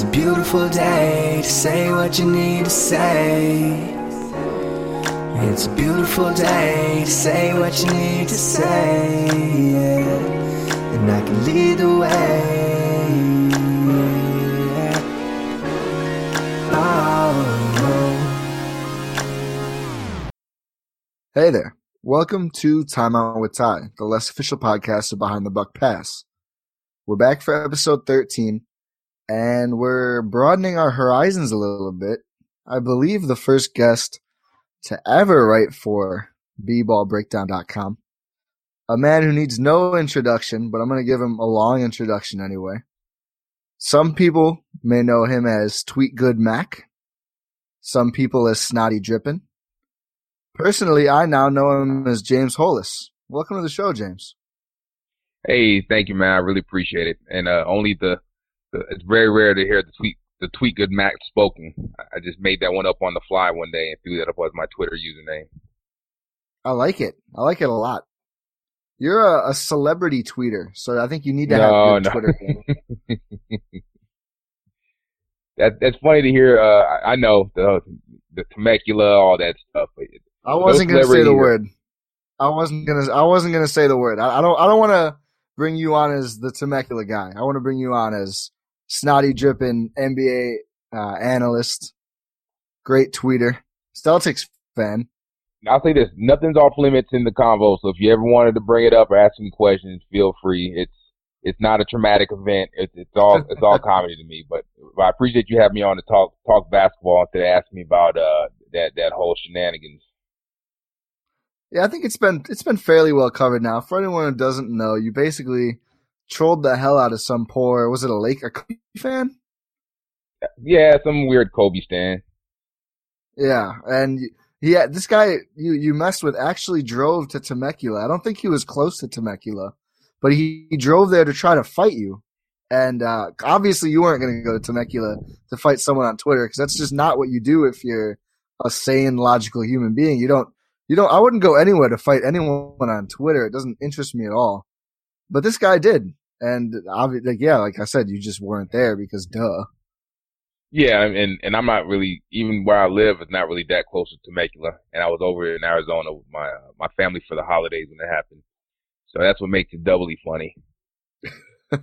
It's a beautiful day to say what you need to say. It's a beautiful day to say what you need to say. Yeah. And I can lead the way. Oh. Hey there. Welcome to Time Out with Ti, the less official podcast of Behind the Buck Pass. We're back for episode 13 and we're broadening our horizons a little bit. I believe the first guest to ever write for bballbreakdown.com. A man who needs no introduction, but I'm going to give him a long introduction anyway. Some people may know him as Tweet Good Mac. Some people as Snotty Drippin'. Personally, I now know him as James Holas. Welcome to the show, James. Hey, thank you, man. I really appreciate it. And uh, only the, the it's very rare to hear the tweet the tweet good Mac spoken. I just made that one up on the fly one day and threw that up as my Twitter username. I like it. I like it a lot. You're a, a celebrity tweeter, so I think you need to No, have good no. Twitter. that that's funny to hear. Uh, I- know the the Temecula, all that stuff. But I wasn't No gonna say the word. I wasn't gonna. I wasn't gonna say the word. I, I don't. I don't want to bring you on as the Temecula guy. I want to bring you on as snotty dripping NBA uh, analyst, great tweeter, Celtics fan. I'll say this: nothing's off limits in the convo. So if you ever wanted to bring it up or ask me questions, feel free. It's it's not a traumatic event. It's it's all it's all comedy to me. But, but I appreciate you having me on to talk talk basketball instead of asking me about uh that that whole shenanigans. Yeah, I think it's been it's been fairly well covered now. For anyone who doesn't know, you basically trolled the hell out of some poor. Was it a Lake a Kobe fan? Yeah, some weird Kobe stand. Yeah, and yeah, this guy you you messed with actually drove to Temecula. I don't think he was close to Temecula, but he, he drove there to try to fight you. And uh, obviously, you weren't going to go to Temecula to fight someone on Twitter because that's just not what you do if you're a sane, logical human being. You don't you don't. I wouldn't go anywhere to fight anyone on Twitter. It doesn't interest me at all. But this guy did, and obviously, like yeah, like I said, you just weren't there because duh. Yeah, and and I'm not really even where I live is not really that close to Temecula, and I was over in Arizona with my uh, my family for the holidays when it happened. So that's what makes it doubly funny.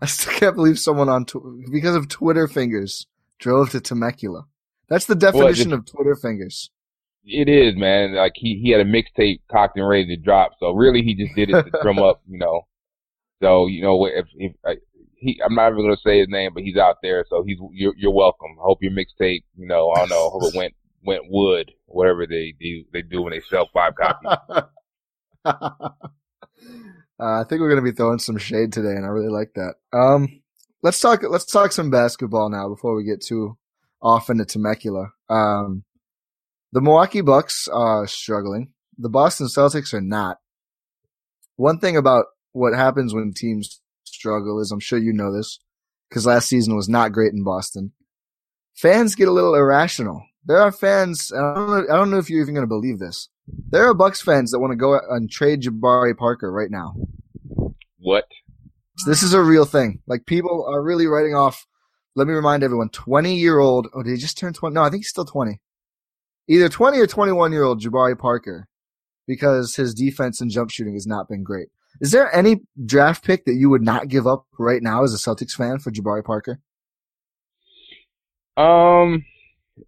I still can't believe someone on tw- because of Twitter fingers drove to Temecula. That's the definition of Twitter fingers. It is, man. Like he he had a mixtape cocked and ready to drop, so really he just did it to drum up, you know. So you know if if I, he, I'm not even gonna say his name, but he's out there, so he's you're you're welcome. I hope your mixtape, you know, I don't know, hope it went went wood, whatever they do they do when they sell five copies. uh, I think we're gonna be throwing some shade today, and I really like that. Um, let's talk. Let's talk some basketball now before we get too off into Temecula. Um, the Milwaukee Bucks are struggling. The Boston Celtics are not. One thing about what happens when teams struggle is, I'm sure you know this, because last season was not great in Boston. Fans get a little irrational. There are fans. I don't know, I don't know if you're even going to believe this. There are Bucks fans that want to go and trade Jabari Parker right now. What? So this is a real thing. Like people are really writing off. Let me remind everyone: twenty-year-old. Oh, did he just turn twenty? No, I think he's still twenty. Either twenty or twenty-one-year-old Jabari Parker, because his defense and jump shooting has not been great. Is there any draft pick that you would not give up right now as a Celtics fan for Jabari Parker? Um,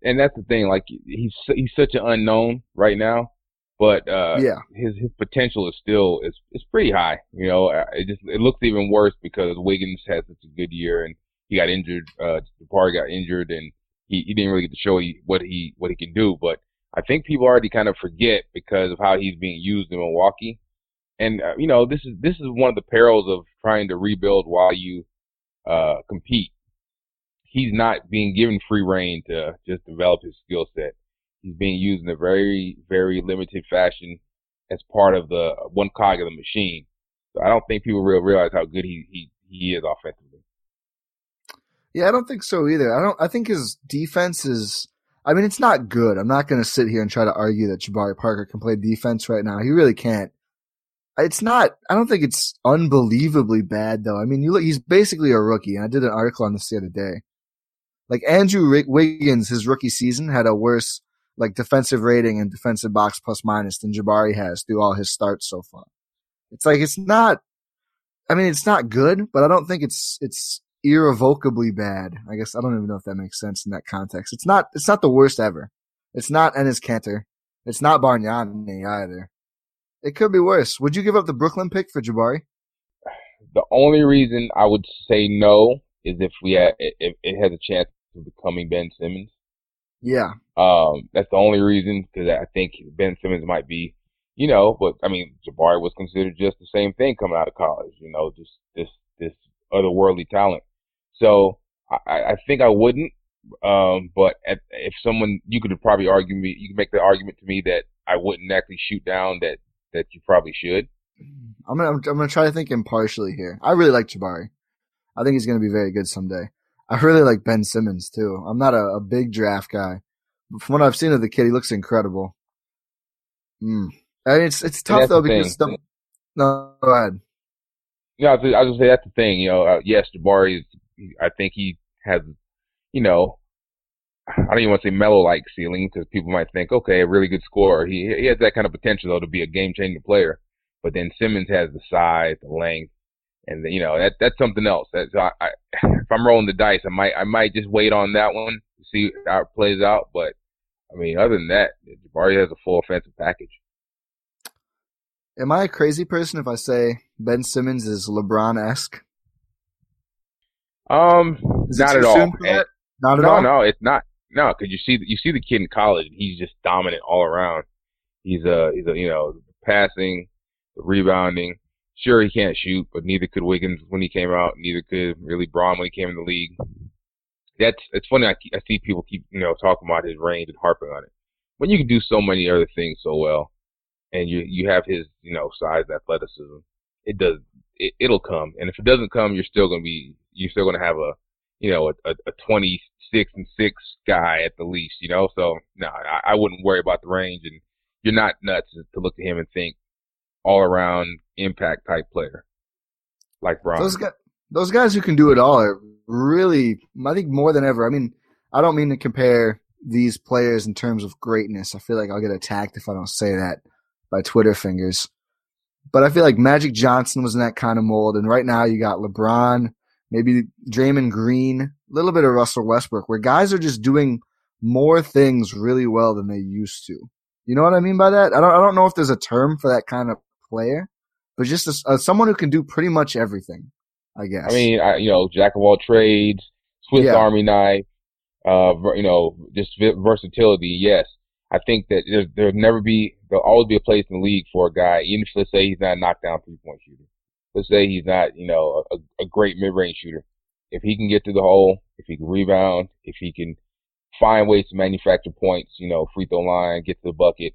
and that's the thing. Like he's he's such an unknown right now, but uh, Yeah. his his potential is still is is pretty high. You know, Uh, it just it looks even worse because Wiggins had such a good year and he got injured. Uh, Jabari got injured and he, he didn't really get to show he, what he what he can do. But I think people already kind of forget because of how he's being used in Milwaukee. And uh, you know, this is this is one of the perils of trying to rebuild while you uh, compete. He's not being given free reign to just develop his skill set. He's being used in a very, very limited fashion as part of the one cog of the machine. So I don't think people really realize how good he he, he is offensively. Yeah, I don't think so either. I don't. I think his defense is. I mean, it's not good. I'm not going to sit here and try to argue that Jabari Parker can play defense right now. He really can't. It's not. I don't think it's unbelievably bad though. I mean, you look. He's basically a rookie, and I did an article on this the other day. Like Andrew Wiggins, his rookie season had a worse like defensive rating and defensive box plus minus than Jabari has through all his starts so far. It's like it's not. I mean, it's not good, but I don't think it's it's irrevocably bad. I guess I don't even know if that makes sense in that context. It's not. It's not the worst ever. It's not Enes Kanter. It's not Bargnani either. It could be worse. Would you give up the Brooklyn pick for Jabari? The only reason I would say no is if we had if it has a chance of becoming Ben Simmons. Yeah. Um, that's the only reason because I think Ben Simmons might be, you know, but I mean, Jabari was considered just the same thing coming out of college, you know, just this this otherworldly talent. So I, I think I wouldn't. Um, but at, if someone, you could probably argue me, you could make the argument to me that I wouldn't actually shoot down that that you probably should. I'm gonna I'm gonna try to think impartially here. I really like Jabari. I think he's gonna be very good someday. I really like Ben Simmons too. I'm not a, a big draft guy, but from what I've seen of the kid, he looks incredible. Mm. Mean, it's it's tough though because the, no, go ahead. Yeah, I was, I was gonna say that's the thing. You know, uh, yes, Jabari is. I think he has, you know, I don't even want to say mellow like ceiling because people might think, okay, a really good scorer. He he has that kind of potential though to be a game changing player. But then Simmons has the size, the length, and the, you know that that's something else. That's I, I, if I'm rolling the dice, I might I might just wait on that one to see how it plays out. But I mean, other than that, Jabari has a full offensive package. Am I a crazy person if I say Ben Simmons is LeBron esque? Um, is not at all. Not at no, all. No, it's not. No, because you see, you see the kid in college, and he's just dominant all around. He's a, he's a, you know, passing, rebounding. Sure, he can't shoot, but neither could Wiggins when he came out. Neither could really Braun when he came in the league. That's it's funny. I, I see people keep you know talking about his range and harping on it. When you can do so many other things so well, and you you have his you know size, athleticism, it does it, it'll come. And if it doesn't come, you're still gonna be you're still gonna have a you know a, a, a 26 and six guy at the least. You know, so no, I, I wouldn't worry about the range. And you're not nuts to look at him and think all around impact type player like. Those guys, those guys who can do it all are really, I think, more than ever. I mean, I don't mean to compare these players in terms of greatness. I feel like I'll get attacked if I don't say that by Twitter fingers. But I feel like Magic Johnson was in that kind of mold, and right now you got LeBron, maybe Draymond Green, a little bit of Russell Westbrook, where guys are just doing more things really well than they used to. You know what I mean by that? I don't. I don't know if there's a term for that kind of player, but just a, a, someone who can do pretty much everything. I guess. I mean, I, you know, jack of all trades, Swiss yeah. Army knife, uh, you know, just versatility. Yes, I think that there, there'll never be, there'll always be a place in the league for a guy, even if let's say he's not a knockdown three point shooter. Let's say he's not, you know, a, a great mid range shooter. If he can get to the hole, if he can rebound, if he can find ways to manufacture points, you know, free throw line, get to the bucket.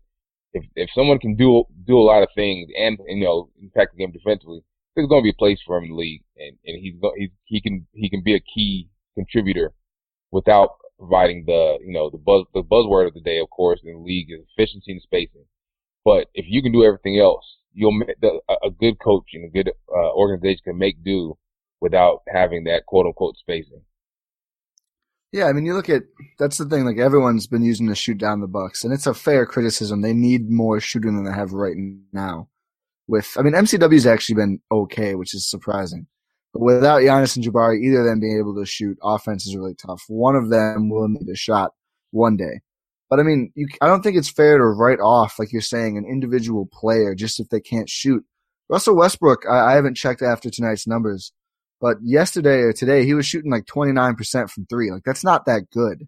If if someone can do do a lot of things and you know impact the game defensively, there's going to be a place for him in the league, and and he's he's he can he can be a key contributor without providing the you know the buzz the buzzword of the day, of course, in the league is efficiency and spacing. But if you can do everything else, you'll the, a good coach and a good uh, organization can make do without having that quote unquote spacing. Yeah, I mean, you look at that's the thing. Like everyone's been using to shoot down the Bucks, and it's a fair criticism. They need more shooting than they have right now. With, I mean, MCW's actually been okay, which is surprising. But without Giannis and Jabari, either of them being able to shoot, offense is really tough. One of them will need a shot one day. But I mean, you, I don't think it's fair to write off, like you're saying, an individual player just if they can't shoot. Russell Westbrook, I, I haven't checked after tonight's numbers, but yesterday or today, he was shooting like 29% from three. Like that's not that good.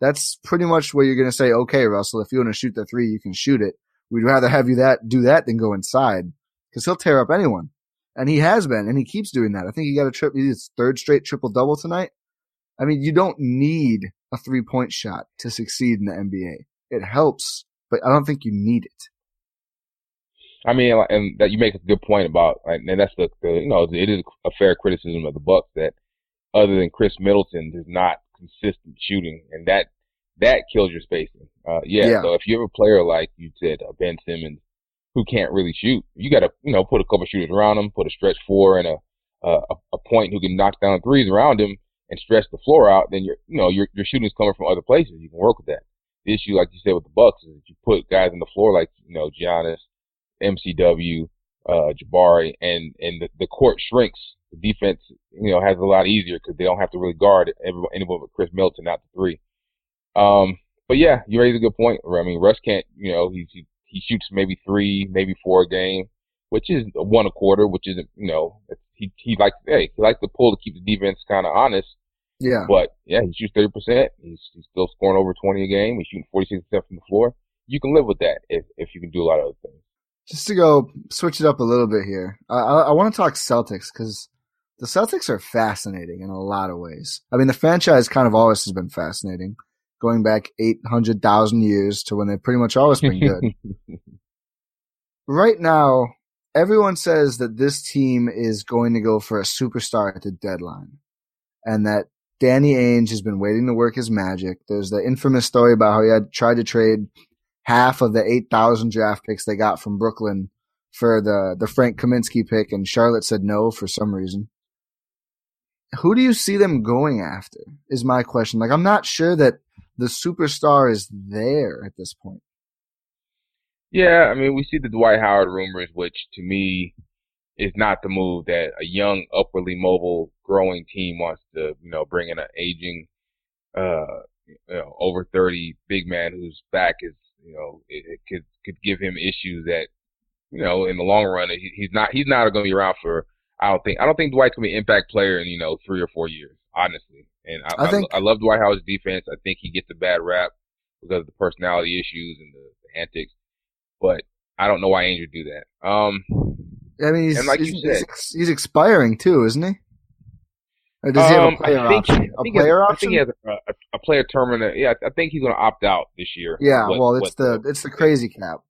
That's pretty much where you're going to say, okay, Russell, if you want to shoot the three, you can shoot it. We'd rather have you that do that than go inside because he'll tear up anyone. And he has been, and he keeps doing that. I think he got a trip, his third straight triple double tonight. I mean, you don't need a three point shot to succeed in the NBA. It helps, but I don't think you need it. I mean, and that you make a good point about, and that's the, the you know, it is a fair criticism of the Bucks that other than Khris Middleton, there's not consistent shooting, and that that kills your spacing. Uh, yeah, yeah. So if you have a player like you said, uh, Ben Simmons, who can't really shoot. You got to, you know, put a couple shooters around him, put a stretch four and a, a a point who can knock down threes around him and stretch the floor out. Then you're, you know, your your shooting's coming from other places. You can work with that. The issue, like you said with the Bucks, is that you put guys on the floor like you know Giannis, MCW, uh, Jabari, and and the, the court shrinks. The defense, you know, has a lot easier because they don't have to really guard everyone, anyone but Khris Middleton out the three. Um, but yeah, you raise a good point. I mean, Russ can't, you know, he's, he he shoots maybe three, maybe four a game, which is one a quarter, which isn't, you know, he he likes hey he likes to pull to keep the defense kind of honest. Yeah. But yeah, he shoots thirty percent. He's he's still scoring over twenty a game. He's shooting forty six percent from the floor. You can live with that if if you can do a lot of other things. Just to go switch it up a little bit here, I, I, I want to talk Celtics because the Celtics are fascinating in a lot of ways. I mean, the franchise kind of always has been fascinating, going back 800,000 years to when they've pretty much always been good. right now, everyone says that this team is going to go for a superstar at the deadline and that Danny Ainge has been waiting to work his magic. There's the infamous story about how he had tried to trade half of the 8,000 draft picks they got from Brooklyn for the, the Frank Kaminsky pick and Charlotte said no for some reason. Who do you see them going after is my question. Like, I'm not sure that the superstar is there at this point. Yeah, I mean, we see the Dwight Howard rumors, which to me is not the move that a young, upwardly mobile, growing team wants to, you know, bring in an aging, uh, you know, over 30 big man whose back is, you know, it, it could could give him issues that, you know, in the long run, he, he's not he's not going to be around for. I don't think I don't think Dwight's going to be an impact player in you know three or four years, honestly. And I, I think I, I love Dwight Howard's defense. I think he gets a bad rap because of the personality issues and the, the antics but I don't know why would do that. Um, I mean, he's, like he's, said, he's, he's expiring too, isn't he? Or does he have a um, player I think, option? I A think he has- player I think he has a, a, a player terminal. Yeah, I think he's going to opt out this year. yeah, What- well, it's the it's the crazy cap.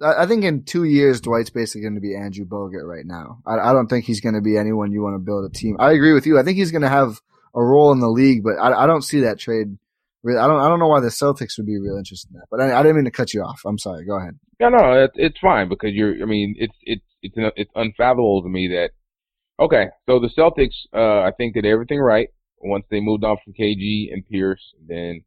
I, I think in two years, Dwight's basically going to be Andrew Bogut right now. I, I don't think he's going to be anyone you want to build a team. I agree with you. I think he's going to have a role in the league, but I, I don't see that trade. I don't. I don't know why the Celtics would be real interested in that. But I, I didn't mean to cut you off. I'm sorry. Go ahead. No, no, it, it's fine because you're. I mean, it's it's it's it's unfathomable to me that. Okay, so the Celtics, uh, I think did everything right once they moved on from KG and Pierce. And then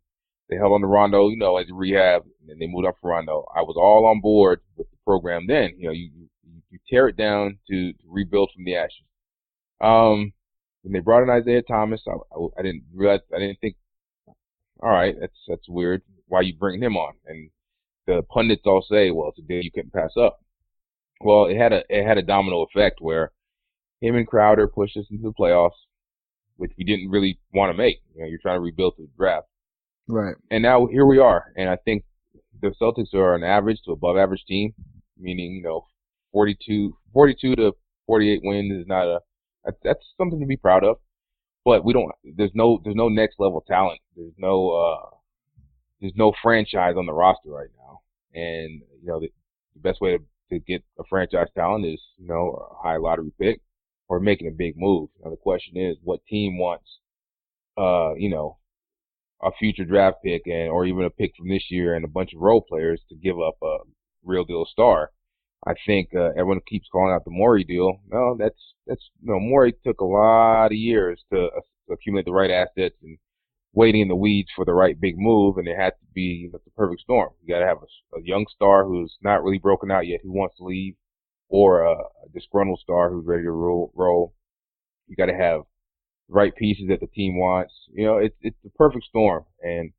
they held on to Rondo, you know, as a rehab, and then they moved on from Rondo. I was all on board with the program then. You know, you you, you tear it down to, to rebuild from the ashes. Um, when they brought in Isaiah Thomas, I, I, I didn't realize, I didn't think, all right, that's that's weird. Why you bringing him on? And the pundits all say, well, it's a deal you couldn't pass up. Well, it had a it had a domino effect where him and Crowder pushed us into the playoffs, which we didn't really want to make. You know, you're trying to rebuild the draft, Right. and now here we are. And I think the Celtics are an average to above average team, meaning you know, 42, 42 to 48 wins is not a that's, that's something to be proud of. But we don't. There's no there's no next level talent. There's no uh there's no franchise on the roster right now. And you know the, the best way to to get a franchise talent is you know a high lottery pick or making a big move. Now the question is, what team wants uh you know a future draft pick and or even a pick from this year and a bunch of role players to give up a real deal star. I think uh, everyone keeps calling out the Morey deal. No, that's that's you know Morey took a lot of years to, uh, accumulate the right assets and waiting in the weeds for the right big move, and it had to be the perfect storm. You got to have a, a young star who's not really broken out yet, who wants to leave, or a, a disgruntled star who's ready to roll. roll. You got to have the right pieces that the team wants. You know, it's it's the perfect storm, and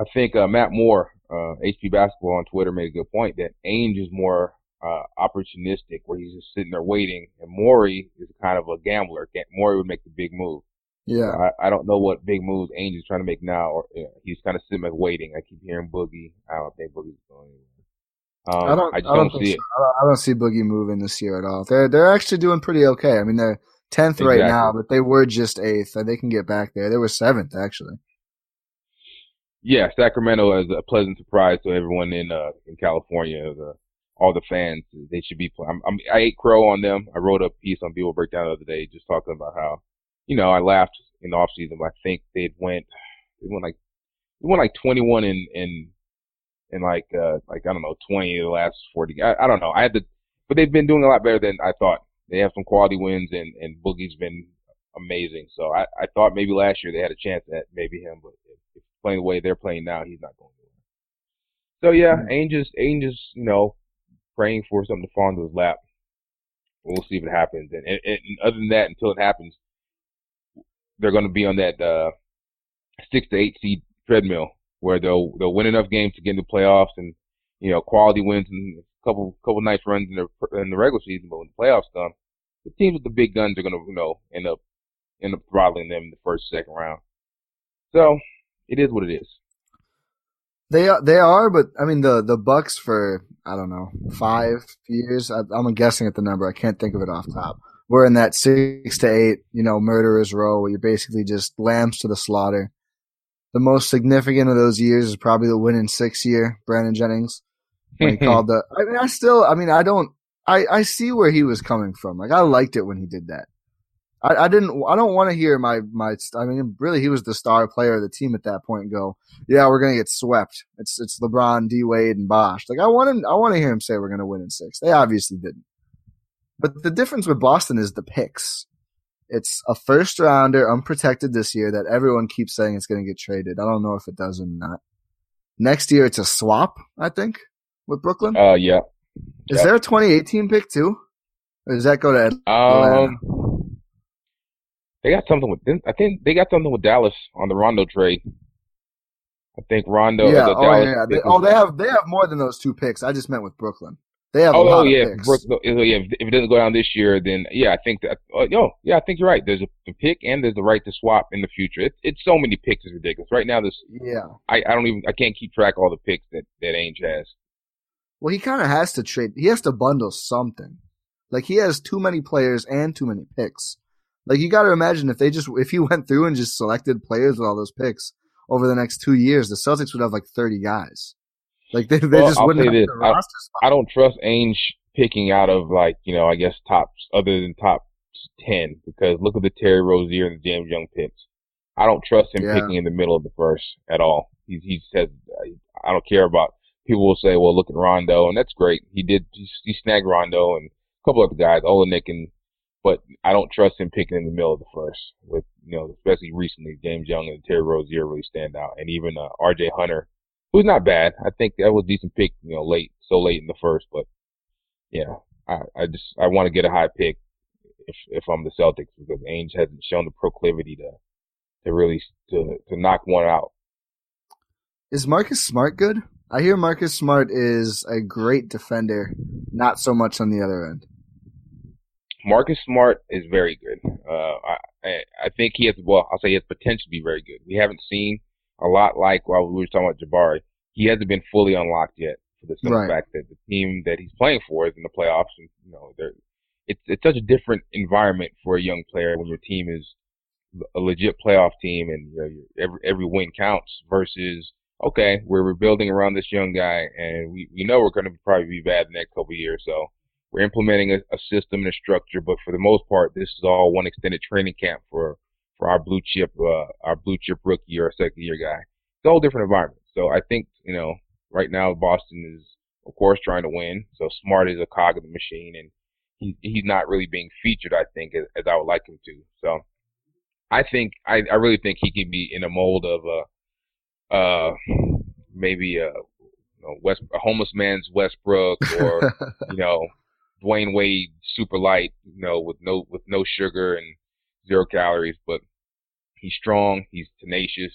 I think uh, Matt Moore, uh, HP Basketball on Twitter, made a good point that Ainge is more uh, opportunistic, where he's just sitting there waiting, and Morey is kind of a gambler. Ga- Morey would make the big move. Yeah. I, I don't know what big moves Ainge is trying to make now, or you know, he's kind of sitting there waiting. I keep hearing Boogie. I don't think Boogie's going anywhere. Um, I don't. I I don't, don't, see so. it. I don't, I don't see Boogie moving this year at all. They're they're actually doing pretty okay. I mean, they're tenth right now, but they were just eighth. and They can get back there. They were seventh actually. Yeah, Sacramento is a pleasant surprise to everyone in uh, in California. The, all the fans, they should be. I'm, I'm, I ate crow on them. I wrote a piece on BBallBreakdown the other day, just talking about how, you know, I laughed in the off season, but I think they'd went, they went like, they went like 21 and and in like uh like I don't know twenty of the last forty. I, I don't know. I had to, but they've been doing a lot better than I thought. They have some quality wins, and and Boogie's been amazing. So I I thought maybe last year they had a chance at maybe him, but if, if playing the way they're playing now, he's not going anywhere. So yeah, mm-hmm. Ainge is Ainge is you know praying for something to fall into his lap. We'll see if it happens. And, and, and other than that, until it happens, they're going to be on that uh, six to eight seed treadmill where they'll they'll win enough games to get into playoffs and you know quality wins and a couple couple nice runs in the in the regular season, but when the playoffs come, the teams with the big guns are going to you know end up end up throttling them in the first second round. So it is what it is. They are, they are, but I mean the the Bucks for I don't know five years. I, am guessing at the number. I can't think of it off top. We're in that six to eight, you know, murderers row where you're basically just lambs to the slaughter. The most significant of those years is probably the win in six year, Brandon Jennings. When he called the, I mean, I still, I mean, I don't, I, I see where he was coming from. Like I liked it when he did that. I, I didn't. I don't want to hear my my. I mean, really, he was the star player of the team at that point. go, yeah, we're gonna get swept. It's it's LeBron, D Wade, and Bosh. Like I want him. I want to hear him say we're gonna win in six. They obviously didn't. But the difference with Boston is the picks. It's a first rounder, unprotected this year that everyone keeps saying it's going to get traded. I don't know if it does or not. Next year, it's a swap, I think, with Brooklyn. Uh, yeah. Is yeah. there a 2018 pick too? Or does that go to Atlanta? Um, they got something with. I think they got something with Dallas on the Rondo trade. I think Rondo. Yeah. Oh, yeah. They, oh, they have they have more than those two picks. I just meant with Brooklyn. They have. Oh, yeah. Brooklyn, Oh, yeah. If it doesn't go down this year, then yeah, I think that. Oh, yo, yeah, I think you're right. There's a, a pick and there's the right to swap in the future. It's it's so many picks. It's ridiculous. Right now, this. Yeah. I I don't even I can't keep track of all the picks that that Ainge has. Well, he kind of has to trade. He has to bundle something. Like he has too many players and too many picks. Like you got to imagine if they just if he went through and just selected players with all those picks over the next two years, the Celtics would have like thirty guys. Like they, they well, just I'll wouldn't have this. I, I don't trust Ainge picking out of like you know I guess tops other than top ten because look at the Terry Rozier and the James Young picks. I don't trust him yeah. picking in the middle of the first at all. He he says I don't care about. People will say, well, look at Rondo, and that's great. He did he, he snagged Rondo and a couple other guys, Olynyk and but I don't trust him picking in the middle of the first. With you know, especially recently, James Young and Terry Rozier really stand out, and even uh, R.J. Hunter, who's not bad. I think that was a decent pick, you know, late, so late in the first. But yeah, I, I just I want to get a high pick if if I'm the Celtics because Ainge hasn't shown the proclivity to to really to to knock one out. Is Marcus Smart good? I hear Marcus Smart is a great defender, not so much on the other end. Marcus Smart is very good. Uh, I, I think he has, well, I'll say he has potential to be very good. We haven't seen a lot like while we were talking about Jabari. He hasn't been fully unlocked yet for the simple right. fact that the team that he's playing for is in the playoffs. And, you know, they're, it's, it's such a different environment for a young player when your team is a legit playoff team and you know, every, every win counts versus, okay, we're rebuilding around this young guy and we, we know we're going to probably be bad the next couple of years. So, we're implementing a, a system and a structure, but for the most part, this is all one extended training camp for for our blue chip uh, our blue chip rookie or second year guy. It's a whole different environment. So I think you know right now Boston is of course trying to win. So Smart is a cog of the machine, and he he's not really being featured. I think as, as I would like him to. So I think I I really think he can be in a mold of a uh maybe a you know, West, a homeless man's Westbrook or you know Dwyane Wade super light, you know, with no with no sugar and zero calories, but he's strong, he's tenacious,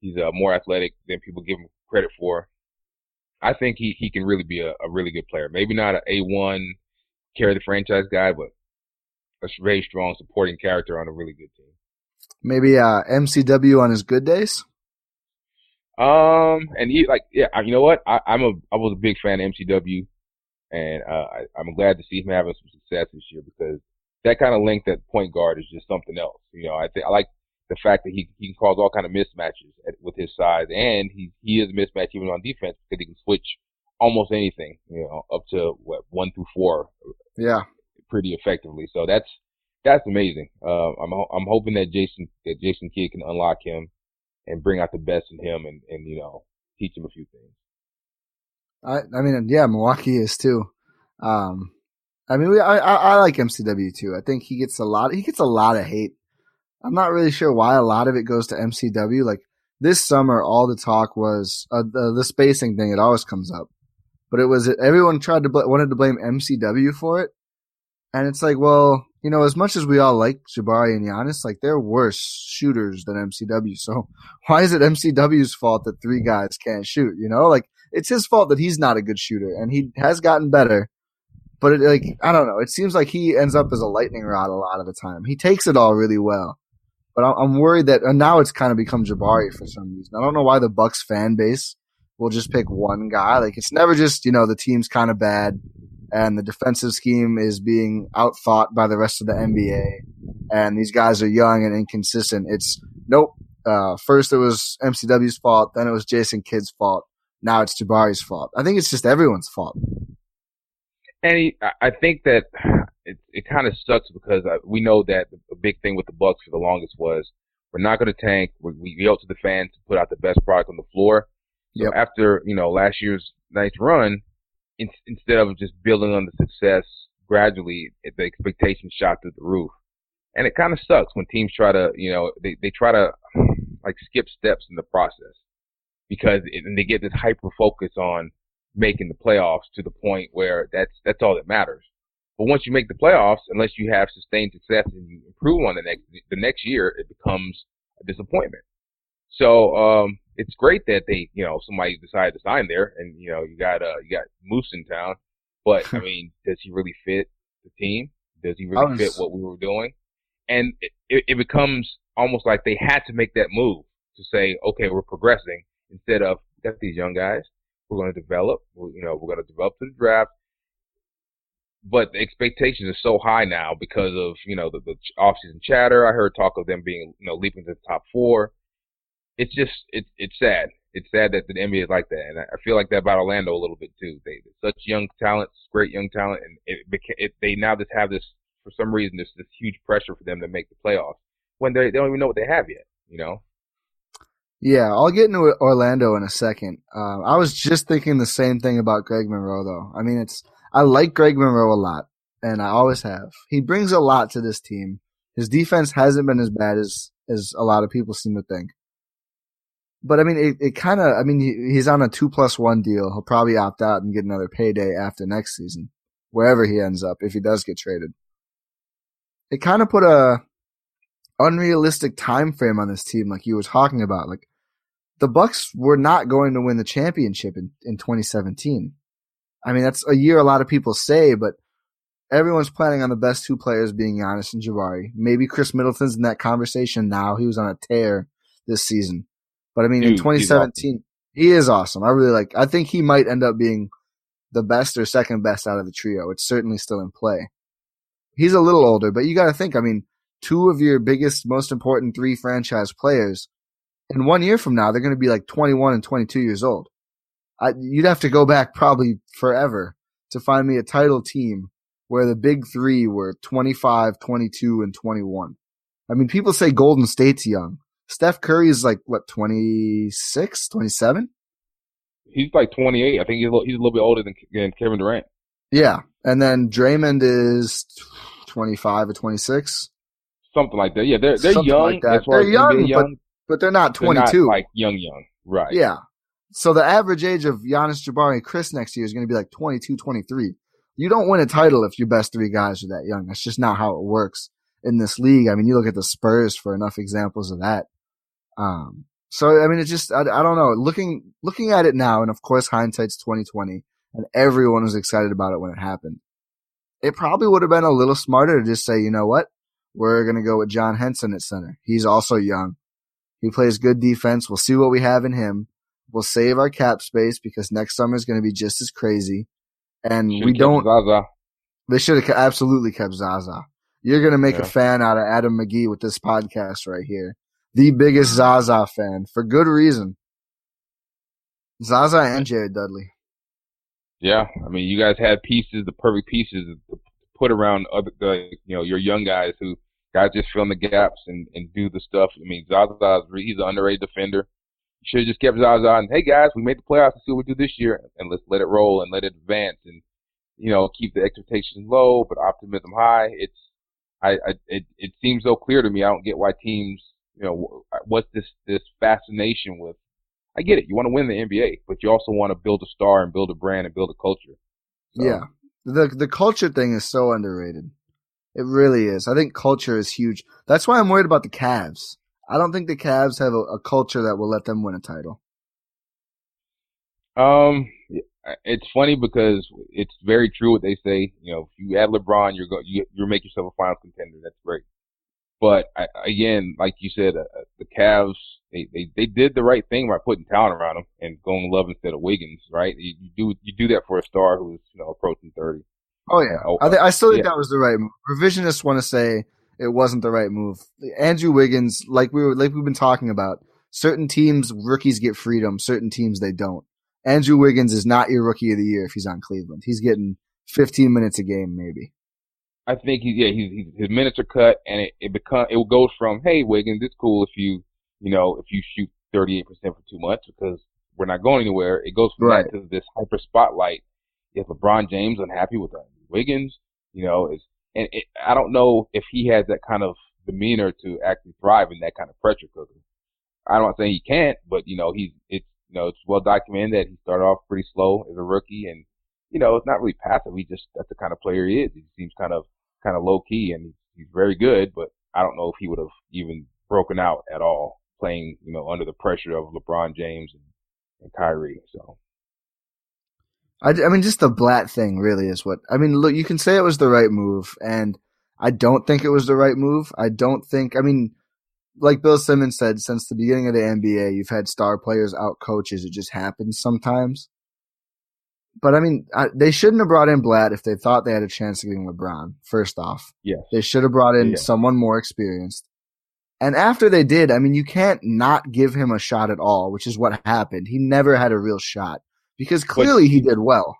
he's uh, more athletic than people give him credit for. I think he, he can really be a, a really good player. Maybe not an A one carry the franchise guy, but a very strong supporting character on a really good team. Maybe uh, MCW on his good days. Um, and he like yeah, you know what? I, I'm a I was a big fan of MCW. And uh, I, I'm glad to see him having some success this year because that kind of length at point guard is just something else. You know, I think I like the fact that he he can cause all kind of mismatches at, with his size, and he he is a mismatch even on defense because he can switch almost anything. You know, up to what one through four. Yeah, pretty effectively. So that's that's amazing. Uh, I'm I'm hoping that Jason that Jason Kidd can unlock him and bring out the best in him, and and you know teach him a few things. I, I mean, yeah, Milwaukee is too. Um, I mean, we, I, I, like MCW too. I think he gets a lot. He gets a lot of hate. I'm not really sure why a lot of it goes to MCW. Like this summer, all the talk was uh, the, the spacing thing. It always comes up, but it was everyone tried to bl- wanted to blame MCW for it, and it's like, well, you know, as much as we all like Jabari and Giannis, like they're worse shooters than MCW. So why is it MCW's fault that three guys can't shoot? You know, like it's his fault that he's not a good shooter, and he has gotten better. But it, like I don't know, it seems like he ends up as a lightning rod a lot of the time. He takes it all really well, but I'm worried that now it's kind of become Jabari for some reason. I don't know why the Bucks fan base will just pick one guy. Like it's never just you know the team's kind of bad and the defensive scheme is being outthought by the rest of the NBA, and these guys are young and inconsistent. It's nope. Uh, first it was MCW's fault, then it was Jason Kidd's fault. Now it's Jabari's fault. I think it's just everyone's fault. And he, I think that it it kind of sucks because we know that the big thing with the Bucks for the longest was we're not going to tank. We, we owe to the fans to put out the best product on the floor. So yep. after you know last year's nice run, in, instead of just building on the success gradually, the expectations shot through the roof. And it kind of sucks when teams try to, you know, they, they try to like skip steps in the process because it, and they get this hyper focus on making the playoffs to the point where that's, that's all that matters. But once you make the playoffs, unless you have sustained success and you improve on the next, the next year, it becomes a disappointment. So, um, it's great that they, you know, somebody decided to sign there, and you know, you got uh, you got Moose in town. But I mean, does he really fit the team? Does he really was... fit what we were doing? And it, it becomes almost like they had to make that move to say, okay, we're progressing instead of got these young guys. We're going to develop. We're, you know, we're going to develop to the draft. But the expectations are so high now because of you know the, the offseason chatter. I heard talk of them being you know leaping to the top four it's just it's it's sad. It's sad that the NBA is like that, and I feel like that about Orlando a little bit too. They such young talent, great young talent, and it, it they now just have this for some reason this this huge pressure for them to make the playoffs when they they don't even know what they have yet. You know. Yeah, I'll get into Orlando in a second. Uh, I was just thinking the same thing about Greg Monroe, though. I mean, it's I like Greg Monroe a lot, and I always have. He brings a lot to this team. His defense hasn't been as bad as as a lot of people seem to think. But I mean, it, it kind of, I mean, he, he's on a two plus one deal. He'll probably opt out and get another payday after next season, wherever he ends up, if he does get traded. It kind of put a unrealistic time frame on this team, like you were talking about. Like the Bucks were not going to win the championship in, in 2017. I mean, that's a year a lot of people say, but everyone's planning on the best two players being Giannis and Jabari. Maybe Khris Middleton's in that conversation now. He was on a tear this season. But I mean, Dude, in 2017, awesome. he is awesome. I really like. I think he might end up being the best or second best out of the trio. It's certainly still in play. He's a little older, but you got to think. I mean, two of your biggest, most important three franchise players in one year from now, they're going to be like 21 and 22 years old. I, you'd have to go back probably forever to find me a title team where the big three were 25, 22, and 21. I mean, people say Golden State's young. Steph Curry is like what 26, 27? He's like 28. I think he's a little, he's a little bit older than, than Kevin Durant. Yeah, and then Draymond is 25 or 26. Something like that. Yeah, they're they're Something young. Like they're young, young, but but they're not 22. They're not like young, young. Right. Yeah. So the average age of Giannis, Jabari, and Khris next year is going to be like 22, 23. You don't win a title if your best three guys are that young. That's just not how it works in this league. I mean, you look at the Spurs for enough examples of that. Um, so I mean, it's just I, I don't know. Looking looking at it now, and of course hindsight's twenty twenty, and everyone was excited about it when it happened. It probably would have been a little smarter to just say, you know what, we're gonna go with John Henson at center. He's also young. He plays good defense. We'll see what we have in him. We'll save our cap space because next summer is going to be just as crazy. And Should've we don't. Zaza. They should have absolutely kept Zaza. You're going to make yeah. a fan out of Adam McGee with this podcast right here the biggest Zaza fan for good reason. Zaza and Jared Dudley. Yeah, I mean, you guys had pieces, the perfect pieces to put around other, the, you know, your young guys who guys just fill in the gaps and, and do the stuff. I mean, Zaza, he's an underrated defender. should have just kept eyes on. Hey guys, we made the playoffs. Let's see what we do this year, and let's let it roll and let it advance, and you know keep the expectations low but optimism high. It's I, I it it seems so clear to me. I don't get why teams you know what's this this fascination with. I get it. You want to win the NBA, but you also want to build a star and build a brand and build a culture. So, yeah, the the culture thing is so underrated. It really is. I think culture is huge. That's why I'm worried about the Cavs. I don't think the Cavs have a, a culture that will let them win a title. Um, it's funny because it's very true what they say. You know, if you add LeBron, you're go you you make yourself a finals contender. That's great. But I, again, like you said, uh, uh, the Cavs they, they they did the right thing by putting talent around them and going Love instead of Wiggins. Right? You, you do you do that for a star who's you know approaching thirty. Oh yeah, oh, I, th- I still think yeah. that was the right move. Revisionists want to say it wasn't the right move. Andrew Wiggins, like we were, like we've been talking about, certain teams rookies get freedom, certain teams they don't. Andrew Wiggins is not your rookie of the year if he's on Cleveland. He's getting 15 minutes a game, maybe. I think he, yeah, he's, his minutes are cut, and it it become it goes from hey Wiggins, it's cool if you you know if you shoot 38 percent for two months because we're not going anywhere. It goes from right. that to this hyper spotlight. If LeBron James unhappy with Wiggins, you know, is and it, I don't know if he has that kind of demeanor to actually thrive in that kind of pressure cooker. I'm not saying he can't, but you know, he's it's you know, it's well documented that he started off pretty slow as a rookie and you know, it's not really passive. He just that's the kind of player he is. He seems kind of kind of low key and he's, he's very good, but I don't know if he would have even broken out at all playing, you know, under the pressure of LeBron James and, and Kyrie. So I, I mean, just the Blatt thing really is what I mean. Look, you can say it was the right move, and I don't think it was the right move. I don't think. I mean, like Bill Simmons said, since the beginning of the NBA, you've had star players out coaches. It just happens sometimes. But I mean, I, they shouldn't have brought in Blatt if they thought they had a chance of getting LeBron. First off, yeah, they should have brought in yeah. someone more experienced. And after they did, I mean, you can't not give him a shot at all, which is what happened. He never had a real shot because clearly but, he did well.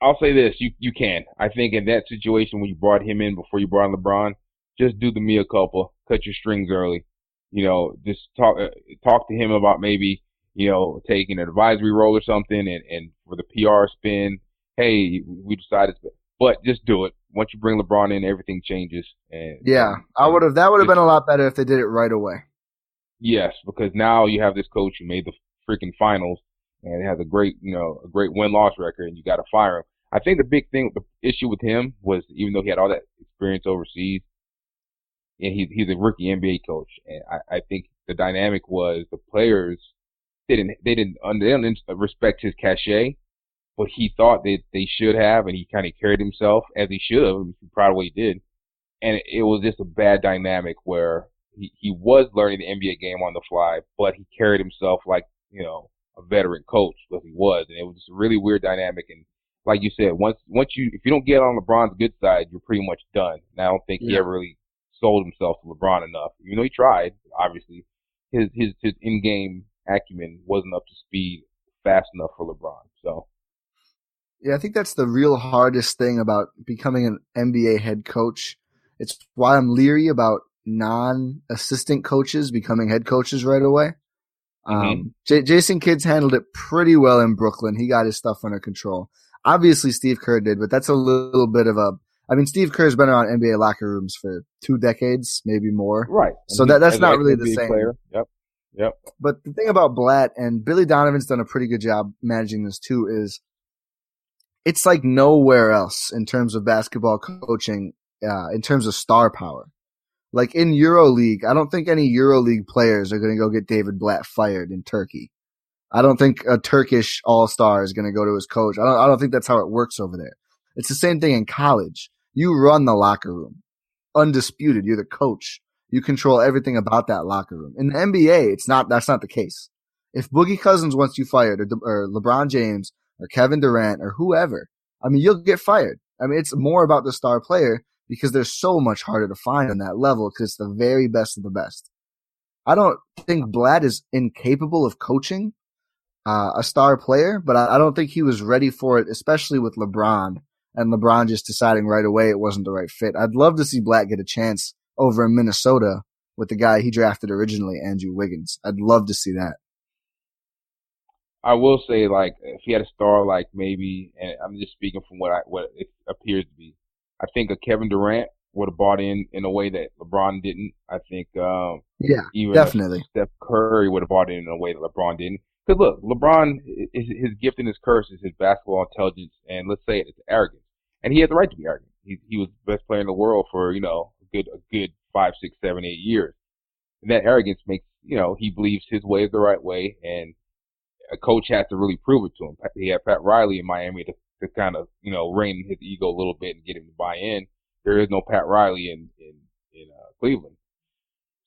I'll say this: you you can. I think in that situation when you brought him in before you brought in LeBron, just do the mea culpa, cut your strings early. You know, just talk uh, talk to him about maybe you know taking an advisory role or something, and and for the PR spin, hey, we decided, but just do it. Once you bring LeBron in, everything changes. And yeah, I would have. That would have been a lot better if they did it right away. Yes, because now you have this coach who made the freaking finals and he has a great, you know, a great win loss record, and you got to fire him. I think the big thing, the issue with him was even though he had all that experience overseas, and he's he's a rookie NBA coach, and I, I think the dynamic was the players didn't they didn't they didn't respect his cachet, but he thought that they should have, and he kind of carried himself as he should have. I'm proud of what he did, and it was just a bad dynamic where he he was learning the NBA game on the fly, but he carried himself like you know a veteran coach, but he was, and it was just a really weird dynamic. And like you said, once once you if you don't get on LeBron's good side, you're pretty much done. And I don't think yeah. he ever really sold himself to LeBron enough. Even though he tried, obviously, his his his in game acumen wasn't up to speed fast enough for LeBron. So. Yeah, I think that's the real hardest thing about becoming an NBA head coach. It's why I'm leery about non-assistant coaches becoming head coaches right away. Mm-hmm. Um, J- Jason Kidd's handled it pretty well in Brooklyn. He got his stuff under control. Obviously, Steve Kerr did, but that's a little bit of a. I mean, Steve Kerr's been around NBA locker rooms for two decades, maybe more. Right. So that that's not really the same. Player. Yep. Yep. But the thing about Blatt and Billy Donovan's done a pretty good job managing this too is it's like nowhere else in terms of basketball coaching, uh, in terms of star power. Like in EuroLeague, I don't think any EuroLeague players are going to go get David Blatt fired in Turkey. I don't think a Turkish all-star is going to go to his coach. I don't, I don't think that's how it works over there. It's the same thing in college. You run the locker room. Undisputed. You're the coach. You control everything about that locker room. In the NBA, it's not, that's not the case. If Boogie Cousins wants you fired or, or LeBron James or Kevin Durant or whoever, I mean, you'll get fired. I mean, it's more about the star player because they're so much harder to find on that level because it's the very best of the best. I don't think Blatt is incapable of coaching uh, a star player, but I, I, don't think he was ready for it, especially with LeBron and LeBron just deciding right away it wasn't the right fit. I'd love to see Blatt get a chance over in Minnesota with the guy he drafted originally, Andrew Wiggins. I'd love to see that. I will say, like, if he had a star, like maybe, and I'm just speaking from what I what it appears to be, I think a Kevin Durant would have bought in in a way that LeBron didn't. I think, um, Yeah, even definitely. Steph Curry would have bought in in a way that LeBron didn't. Because look, LeBron, his, his gift and his curse is his basketball intelligence, and let's say it, it's arrogance, and he has the right to be arrogant. He he was the best player in the world for you know a good a good five, six, seven, eight years, and that arrogance makes you know he believes his way is the right way, and a coach has to really prove it to him. He had Pat Riley in Miami to to kind of you know rein his ego a little bit and get him to buy in. There is no Pat Riley in in in uh, Cleveland.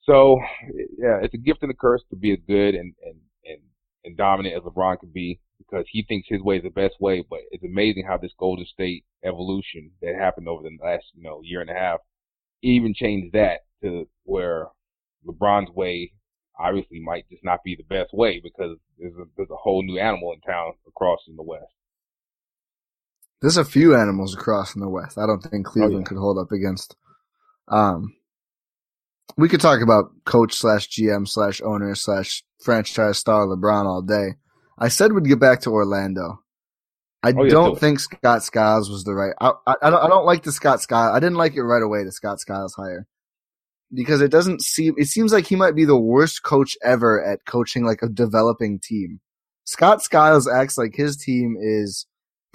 So yeah, it's a gift and a curse to be as good and and and and dominant as LeBron can be because he thinks his way is the best way. But it's amazing how this Golden State evolution that happened over the last you know year and a half even changed that to where LeBron's way obviously might just not be the best way because there's a, there's a whole new animal in town across in the West. There's a few animals across in the West. I don't think Cleveland Oh, yeah. could hold up against. Um, we could talk about coach slash GM slash owner slash franchise star LeBron all day. I said we'd get back to Orlando. I Oh, yeah, don't totally. think Scott Skiles was the right. I, I, I don't. I don't like the Scott Skiles. I didn't like it right away. The Scott Skiles hire because it doesn't seem. It seems like he might be the worst coach ever at coaching like a developing team. Scott Skiles acts like his team is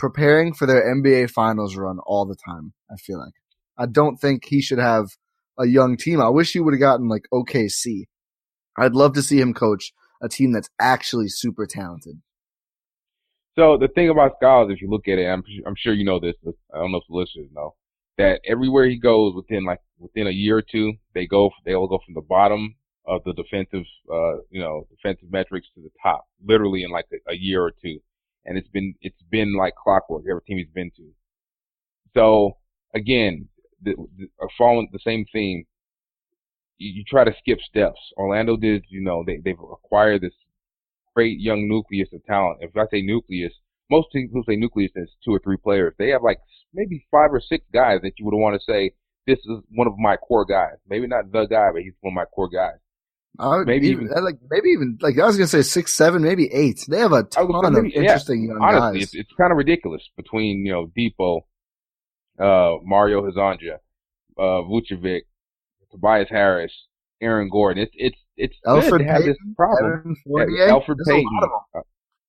preparing for their NBA finals run all the time. I feel like I don't think he should have a young team. I wish he would have gotten like OKC. I'd love to see him coach a team that's actually super talented. So the thing about Skiles, if you look at it, I'm I'm sure you know this. I don't know if the listeners know that everywhere he goes, within like within a year or two, they go they all go from the bottom of the defensive, uh, you know, defensive metrics to the top, literally in like a, a year or two. And it's been it's been like clockwork every team he's been to. So again, the, the, uh, following the same theme, you, you try to skip steps. Orlando did, you know, they they've acquired this great young nucleus of talent. If I say nucleus, most people say nucleus is two or three players. They have like maybe five or six guys that you would want to say this is one of my core guys. Maybe not the guy, but he's one of my core guys. Would Maybe even, even- like maybe even like I was gonna say six, seven, maybe eight. They have a ton of yeah. interesting young Honestly, guys. it's it's kind of ridiculous between you know Dipo, uh, Mario Hezonja, uh, Vucevic, Tobias Harris, Aaron Gordon. It's it's it's good Alfred to have this Payton, problem. Yeah, Alfred There's Payton. lot of 'em. Uh,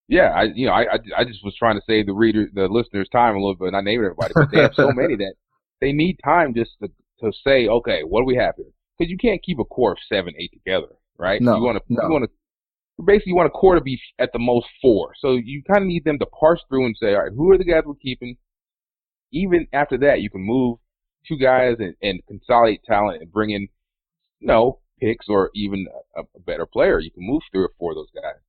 yeah, I you know I, I I just was trying to save the reader the listeners time a little bit, and I named everybody, but they have so many that they need time just to to say, okay, what do we have here? Because you can't keep a core of seven, eight together, right? No, you want to no. you want to basically you want a core to be at the most four. So you kind of need them to parse through and say, all right, who are the guys we're keeping? Even after that, you can move two guys and, and consolidate talent and bring in, you know, picks or even a, a better player. You can move three or four of those guys.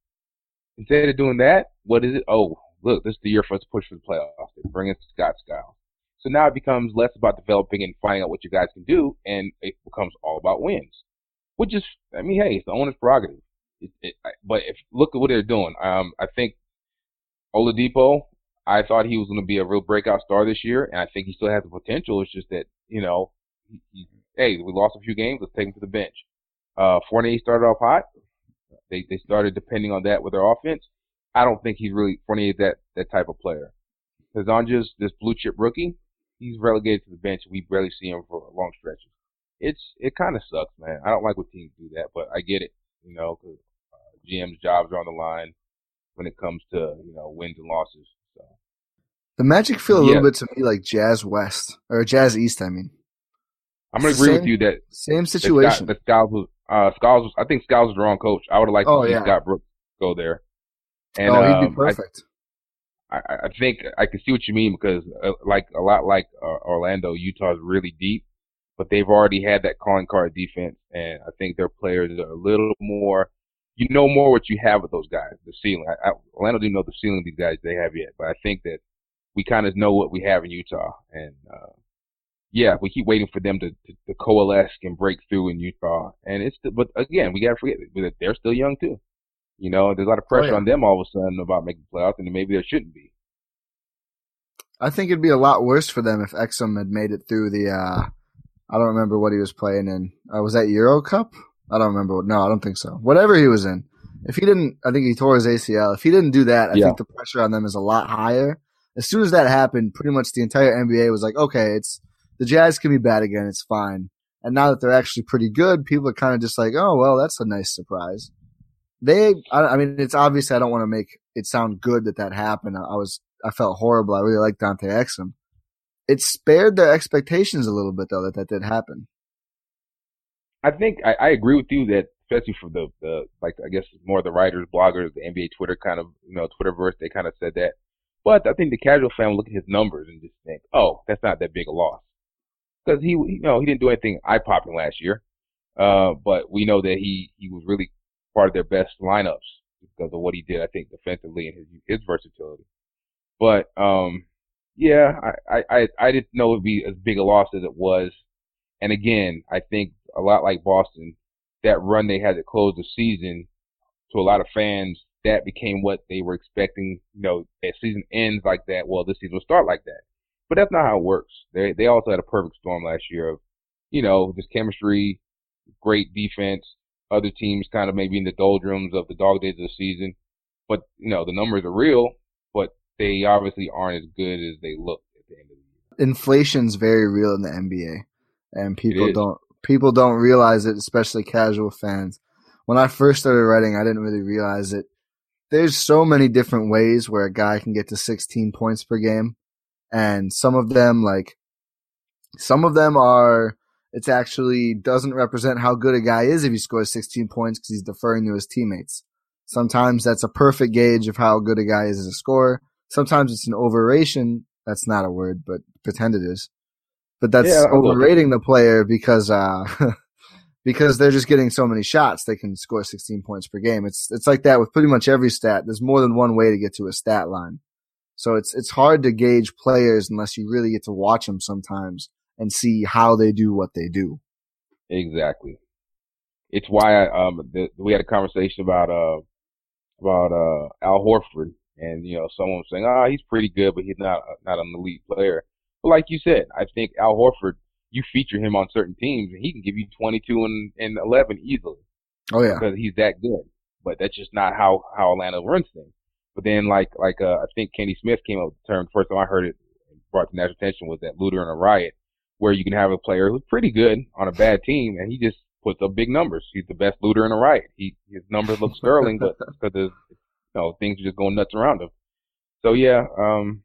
Instead of doing that, what is it? Oh, look, this is the year for us to push for the playoffs. They bring in Scott Skiles. So now it becomes less about developing and finding out what you guys can do, and it becomes all about wins. Which is, I mean, hey, it's the owner's prerogative. It, it, but if look at what they're doing, um, I think Oladipo. I thought he was going to be a real breakout star this year, and I think he still has the potential. It's just that you know, he, he, hey, we lost a few games. Let's take him to the bench. Uh, Fournier started off hot. They they started depending on that with their offense. I don't think he's really Fournier is that that type of player. Hezonja's this blue chip rookie. He's relegated to the bench. We barely see him for long stretches. It's it kind of sucks, man. I don't like when teams do that, but I get it. You know, because uh, GM's jobs are on the line when it comes to you know wins and losses. So The Magic feel a Yeah. little bit to me like Jazz West or Jazz East. I mean, I'm gonna the agree with you that same Scott, situation. that Skiles was uh Skiles was I think Skiles was the wrong coach. I would have liked Oh, to see yeah. Scott Brooks go there. And oh, he'd um, be perfect. I, I I think I can see what you mean because uh, like a lot like uh, Orlando, Utah's really deep, but they've already had that calling card defense, and I think their players are a little more. You know more what you have with those guys. The ceiling. I, I, Orlando didn't know the ceiling these guys they have yet, but I think that we kind of know what we have in Utah, and uh, yeah, we keep waiting for them to, to, to coalesce and break through in Utah. And it's but again, we gotta forget that they're still young too. You know, there's a lot of pressure yeah. on them all of a sudden about making playoffs, and maybe there shouldn't be. I think it'd be a lot worse for them if Exum had made it through the. uh I don't remember what he was playing in. Uh, was that Euro Cup? I don't remember. No, I don't think so. Whatever he was in, If he didn't, I think he tore his ACL. If he didn't do that, I Yeah. think the pressure on them is a lot higher. As soon as that happened, pretty much the entire NBA was like, okay, it's the Jazz can be bad again. It's fine. And now that they're actually pretty good, people are kind of just like, oh, well, that's a nice surprise. They, I, I mean, it's obvious I don't want to make it sound good that that happened. I, I was, I felt horrible. I really like Dante Exum. It spared their expectations a little bit though that that did happen. I think I, I agree with you that especially for the, the like I guess more the writers, bloggers, the NBA Twitter kind of you know Twitterverse, they kind of said that. But I think the casual fan will look at his numbers and just think, oh, that's not that big a loss because he you know he didn't do anything eye popping last year. Uh, but we know that he he was really part of their best lineups because of what he did. I think defensively and his his versatility. But um, yeah, I I I, didn't know it'd be as big a loss as it was. And again, I think a lot like Boston, that run they had to close the season to a lot of fans, that became what they were expecting. You know, that season ends like that. Well, this season will start like that. But that's not how it works. They they also had a perfect storm last year of, you know, just chemistry, great defense. Other teams kind of maybe in the doldrums of the dog days of the season. But you know, the numbers are real, but they obviously aren't as good as they look at the end of the year. Inflation's very real in the NBA, and people don't people don't realize it, especially casual fans. When I first started writing, I didn't really realize it. There's so many different ways where a guy can get to 16 points per game, and some of them like some of them are it's actually doesn't represent how good a guy is if he scores 16 points because he's deferring to his teammates. Sometimes that's a perfect gauge of how good a guy is as a scorer. Sometimes it's an overration. That's not a word, but pretend it is. But that's Yeah, overrating the player because, uh, because they're just getting so many shots. They can score 16 points per game. It's, it's like that with pretty much every stat. There's more than one way to get to a stat line. So it's, it's hard to gauge players unless you really get to watch them sometimes and see how they do what they do. Exactly. It's why I, um the, we had a conversation about uh about uh Al Horford and you know someone was saying ah he's pretty good but he's not not an elite player. But like you said, I think Al Horford you feature him on certain teams and he can give you 22 and, and 11 easily Oh yeah. because he's that good. But that's just not how how Atlanta runs things. But then like like uh I think Kenny Smith came up with the term first time I heard it brought to national attention was that looter and a riot where you can have a player who's pretty good on a bad team and he just puts up big numbers. He's the best looter in the right. He his numbers look sterling, but because there's you know things are just going nuts around him. So yeah, um,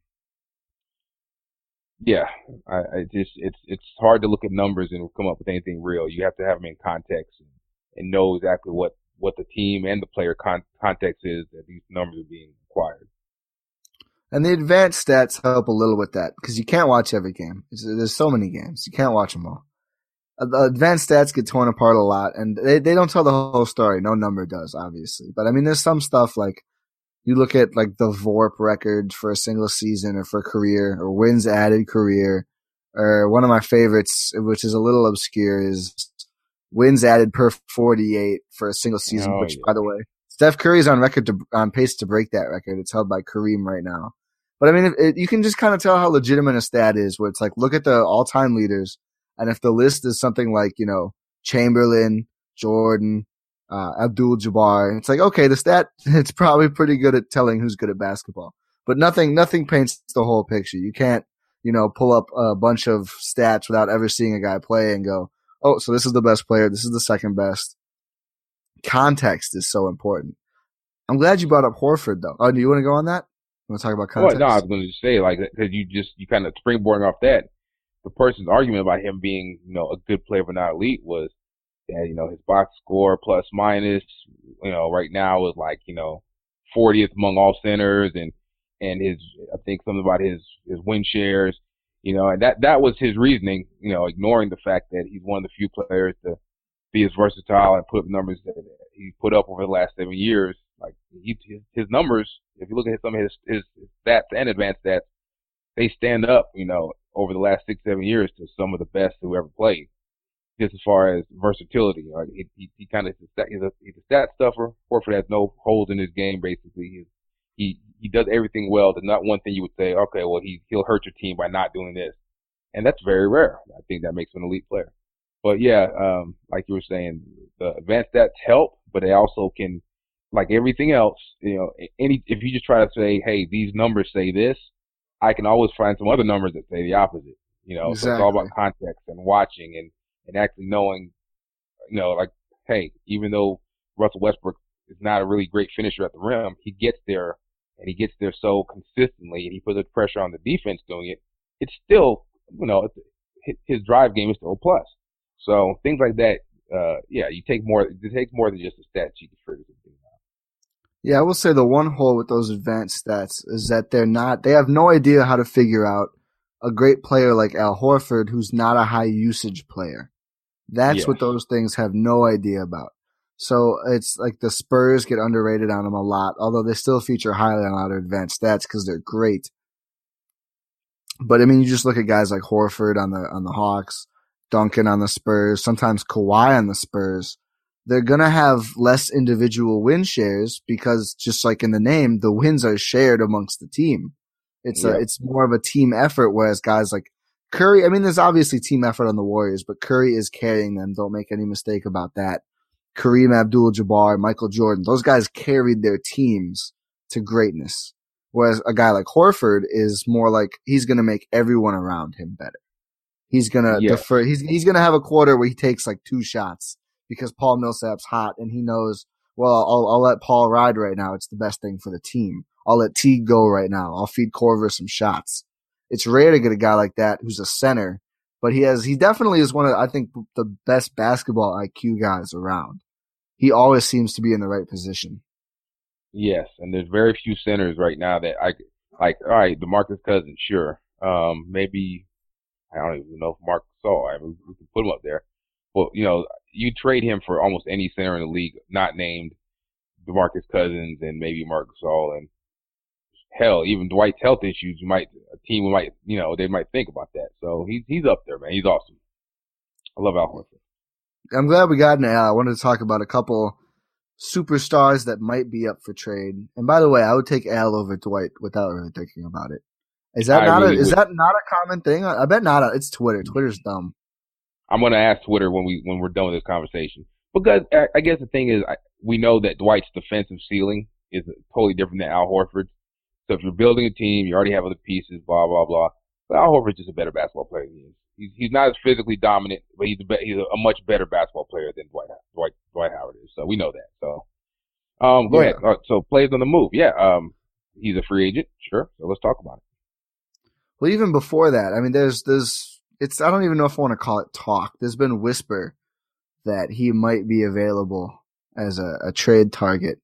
yeah, I, I just it's it's hard to look at numbers and come up with anything real. You have to have them in context and, and know exactly what what the team and the player con- context is that these numbers are being acquired. And the advanced stats help a little with that because you can't watch every game. It's- there's so many games. You can't watch them all. Uh, The advanced stats get torn apart a lot and they, they don't tell the whole story. No number does, obviously. But I mean, there's some stuff like you look at like the VORP record for a single season or for career or wins added career or one of my favorites, which is a little obscure is wins added per 48 for a single season, Oh, which yeah. by the way, Steph Curry's on record to, on pace to break that record. It's held by Kareem right now. But I mean, you can just kind of tell how legitimate a stat is where it's like, look at the all time leaders. And if the list is something like, you know, Chamberlain, Jordan, uh, Abdul Jabbar, it's like, okay, the stat, it's probably pretty good at telling who's good at basketball, but nothing, nothing paints the whole picture. You can't, you know, pull up a bunch of stats without ever seeing a guy play and go, oh, so this is the best player. This is the second best. Context is so important. I'm glad you brought up Horford though. Oh, do you want to go on that? You want to talk about Well, no, I was going to just say like because you just you kind of springboarding off that. The person's argument about him being you know a good player but not elite was that you know his box score plus minus you know right now is like you know 40th among all centers and and his I think something about his his win shares you know and that that was his reasoning you know ignoring the fact that he's one of the few players to be as versatile and put up numbers that he put up over the last seven years like he, his, his numbers if you look at some of his, his stats and advanced stats they stand up you know over the last six seven years to some of the best who ever played just as far as versatility. Like he, he, he kind of he's a, he's a stat stuffer. Horford has no holes in his game. Basically, he's, he he does everything well. There's not one thing you would say, okay, well he he'll hurt your team by not doing this, and that's very rare. I think that makes him an elite player. But yeah, um, like you were saying, the advanced stats help, but they also can like everything else, you know, any if you just try to say, hey, these numbers say this, I can always find some other numbers that say the opposite. You know, exactly. so it's all about context and watching and and actually knowing, you know, like, hey, even though Russell Westbrook is not a really great finisher at the rim, he gets there and he gets there so consistently and he puts the pressure on the defense doing it. It's still, you know, his drive game is still a plus. So things like that, uh, yeah, you take more. It takes more than just a stat sheet to figure. Yeah, I will say the one hole with those advanced stats is that they're not. They have no idea how to figure out a great player like Al Horford, who's not a high usage player. That's what those things have no idea about. So it's like the Spurs get underrated on them a lot, although they still feature highly on a lot of advanced stats because they're great. But I mean, you just look at guys like Horford on the on the Hawks, Duncan on the Spurs, sometimes Kawhi on the Spurs. They're gonna have less individual win shares because just like in the name, the wins are shared amongst the team. It's a it's more of a team effort, whereas guys like Curry, I mean, there's obviously team effort on the Warriors, but Curry is carrying them. Don't make any mistake about that. Kareem Abdul-Jabbar, Michael Jordan, those guys carried their teams to greatness. Whereas a guy like Horford is more like he's going to make everyone around him better. He's going to Yeah. defer. He's he's going to have a quarter where he takes like two shots because Paul Millsap's hot and he knows. Well, I'll I'll let Paul ride right now. It's the best thing for the team. I'll let T go right now. I'll feed Korver some shots. It's rare to get a guy like that who's a center, but he has he definitely is one of I think the best basketball IQ guys around. He always seems to be in the right position. Yes, and there's very few centers right now that I like. All right, DeMarcus Cousins, sure. Um, maybe I don't even know if Mark saw. I mean, we can put him up there. Well, you know, you trade him for almost any center in the league, not named DeMarcus Cousins and maybe Marc Gasol and hell, even Dwight's health issues. You might a team might you know they might think about that. So he's he's up there, man. He's awesome. I love Al Horford. I'm glad we got an Al. I wanted to talk about a couple superstars that might be up for trade. And by the way, I would take Al over Dwight without really thinking about it. Is that I not really a, is that not a common thing? I I bet not. It's Twitter. Mm. Twitter's dumb. I'm gonna ask Twitter when we when we're done with this conversation because I, I guess the thing is I, we know that Dwight's defensive ceiling is totally different than Al Horford's. So if you're building a team, you already have other pieces, blah blah blah. But Al Horford's just a better basketball player than he is. He's he's not as physically dominant, but he's a be, he's a, much better basketball player than Dwight Dwight Dwight Howard is. So we know that. So um, go Yeah. ahead. Uh, so plays on the move. Yeah. Um, he's a free agent. Sure. So let's talk about it. Well, even before that, I mean, there's there's it's I don't even know if I want to call it talk. There's been whisper that he might be available as a, a trade target.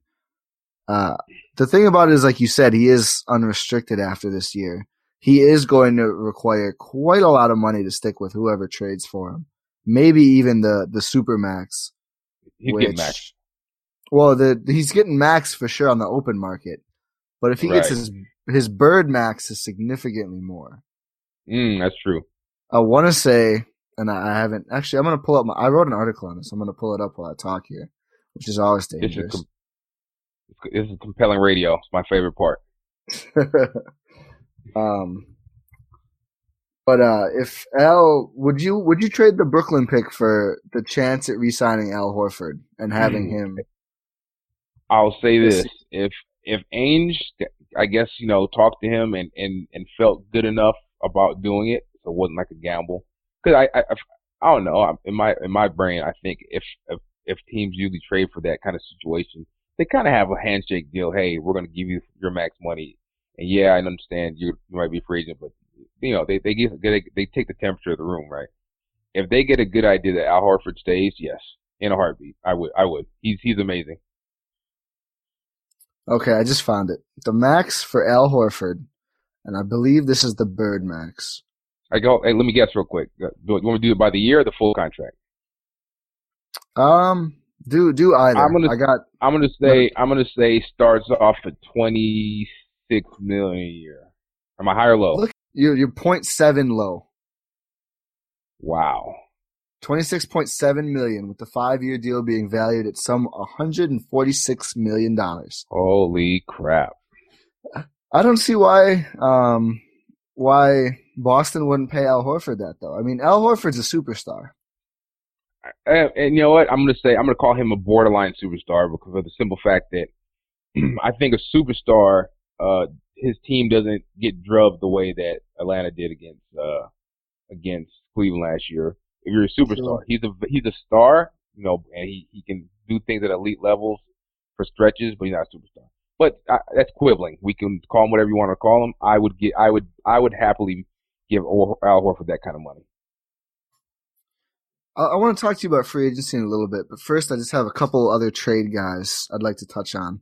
Uh, the thing about it is, like you said, he is unrestricted after this year. He is going to require quite a lot of money to stick with whoever trades for him. Maybe even the the super max. Which- max. Well, the he's getting max for sure on the open market, but if he gets his his bird max is significantly more. Mm, that's true. I want to say, and I haven't actually. I'm gonna pull up my. I wrote an article on this. I'm gonna pull it up while I talk here, which is always This is dangerous. com- this is compelling radio. It's my favorite part. um, but uh, if Al, would you would you trade the Brooklyn pick for the chance at re-signing Al Horford and having Hmm. him? I'll say this: if if Ainge, I guess you know, talked to him and and and felt good enough about doing it, so it wasn't like a gamble. Because I, I I don't know. In my in my brain, I think if if if teams usually trade for that kind of situation, they kind of have a handshake deal. Hey, we're going to give you your max money, and yeah, I understand you you might be free agent, but you know they they get they, they take the temperature of the room, right? If they get a good idea that Al Horford stays, yes, in a heartbeat, I would I would. He's he's amazing. Okay, I just found it. The max for Al Horford, and I believe this is the Bird max. I go. Hey, let me guess real quick. Uh, Do you want me to do it by the year or the full contract? Um, do do either. I'm gonna- I got I'm gonna say. I'm gonna say starts off at 26 million a year. Am I high or low? Look- you. You're point seven low. Wow. 26.7 million with the five-year deal being valued at some 146 million dollars. Holy crap. I don't see why um why Boston wouldn't pay Al Horford that though. I mean, Al Horford's a superstar. and, and you know what? I'm going to say I'm going to call him a borderline superstar because of the simple fact that I think a superstar, uh, his team doesn't get drubbed the way that Atlanta did against uh, against Cleveland last year. If you're a superstar, he's a he's a star, you know, and he he can do things at elite levels for stretches, but he's not a superstar. But uh, that's quibbling. We can call him whatever you want to call him. I would get I would I would happily give Al Horford that kind of money. I, I want to talk to you about free agency in a little bit, but first I just have a couple other trade guys I'd like to touch on.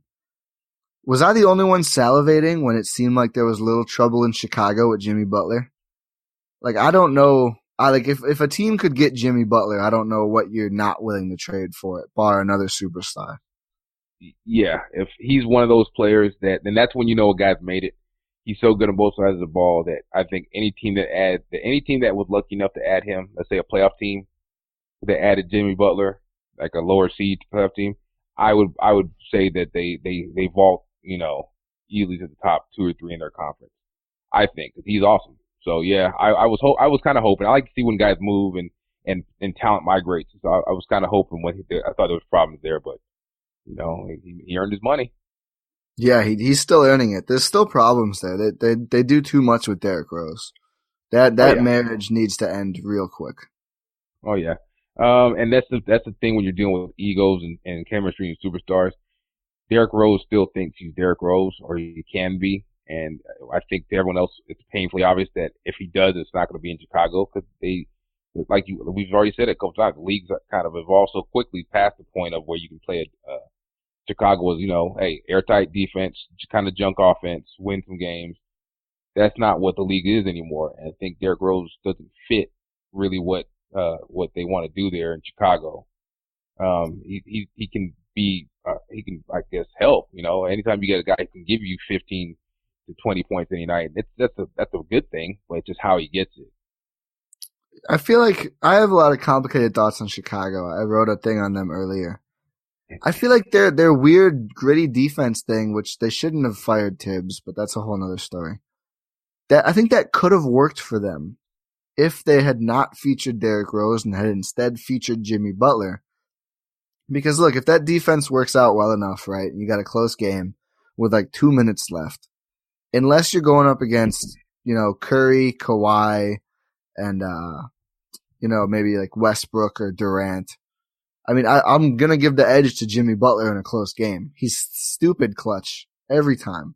Was I the only one salivating when it seemed like there was little trouble in Chicago with Jimmy Butler? Like I don't know. I like if if a team could get Jimmy Butler, I don't know what you're not willing to trade for it, bar another superstar. Yeah, if he's one of those players that, then that's when you know a guy's made it. He's so good on both sides of the ball that I think any team that add that any team that was lucky enough to add him, let's say a playoff team, that added Jimmy Butler, like a lower seed playoff team, I would I would say that they they they vault you know, easily to the top two or three in their conference. I think he's awesome. So yeah, I, I was ho- I was kind of hoping. I like to see when guys move and and and talent migrates. So I, I was kind of hoping when he I thought there was problems there, but you know, he, he earned his money. Yeah, he, he's still earning it. There's still problems there. They they they do too much with Derrick Rose. That that oh, yeah. marriage needs to end real quick. Oh yeah. Um, and that's the that's the thing when you're dealing with egos and, and chemistry and superstars. Derrick Rose still thinks he's Derrick Rose, or he can be. And I think to everyone else, it's painfully obvious that if he does, it's not going to be in Chicago because they, like you, we've already said it a couple times, the league's kind of evolved so quickly past the point of where you can play it. Uh, Chicago was, you know, hey, airtight defense, kind of junk offense, win some games. That's not what the league is anymore. And I think Derrick Rose doesn't fit really what, uh, what they want to do there in Chicago. Um, he, he, he can be uh, he can I guess help. You know, anytime you get a guy who can give you 15 to 20 points any night, it's that's a that's a good thing. But it's just how he gets it. I feel like I have a lot of complicated thoughts on Chicago. I wrote a thing on them earlier. I feel like their their weird gritty defense thing, which they shouldn't have fired Thibs, but that's a whole other story. That I think that could have worked for them if they had not featured Derrick Rose and had instead featured Jimmy Butler because look, if that defense works out well enough, right, you got a close game with like two minutes left, unless you're going up against, you know, Curry, Kawhi, and, uh, you know, maybe like Westbrook or Durant. I mean, I, I'm going to give the edge to Jimmy Butler in a close game. He's stupid clutch every time.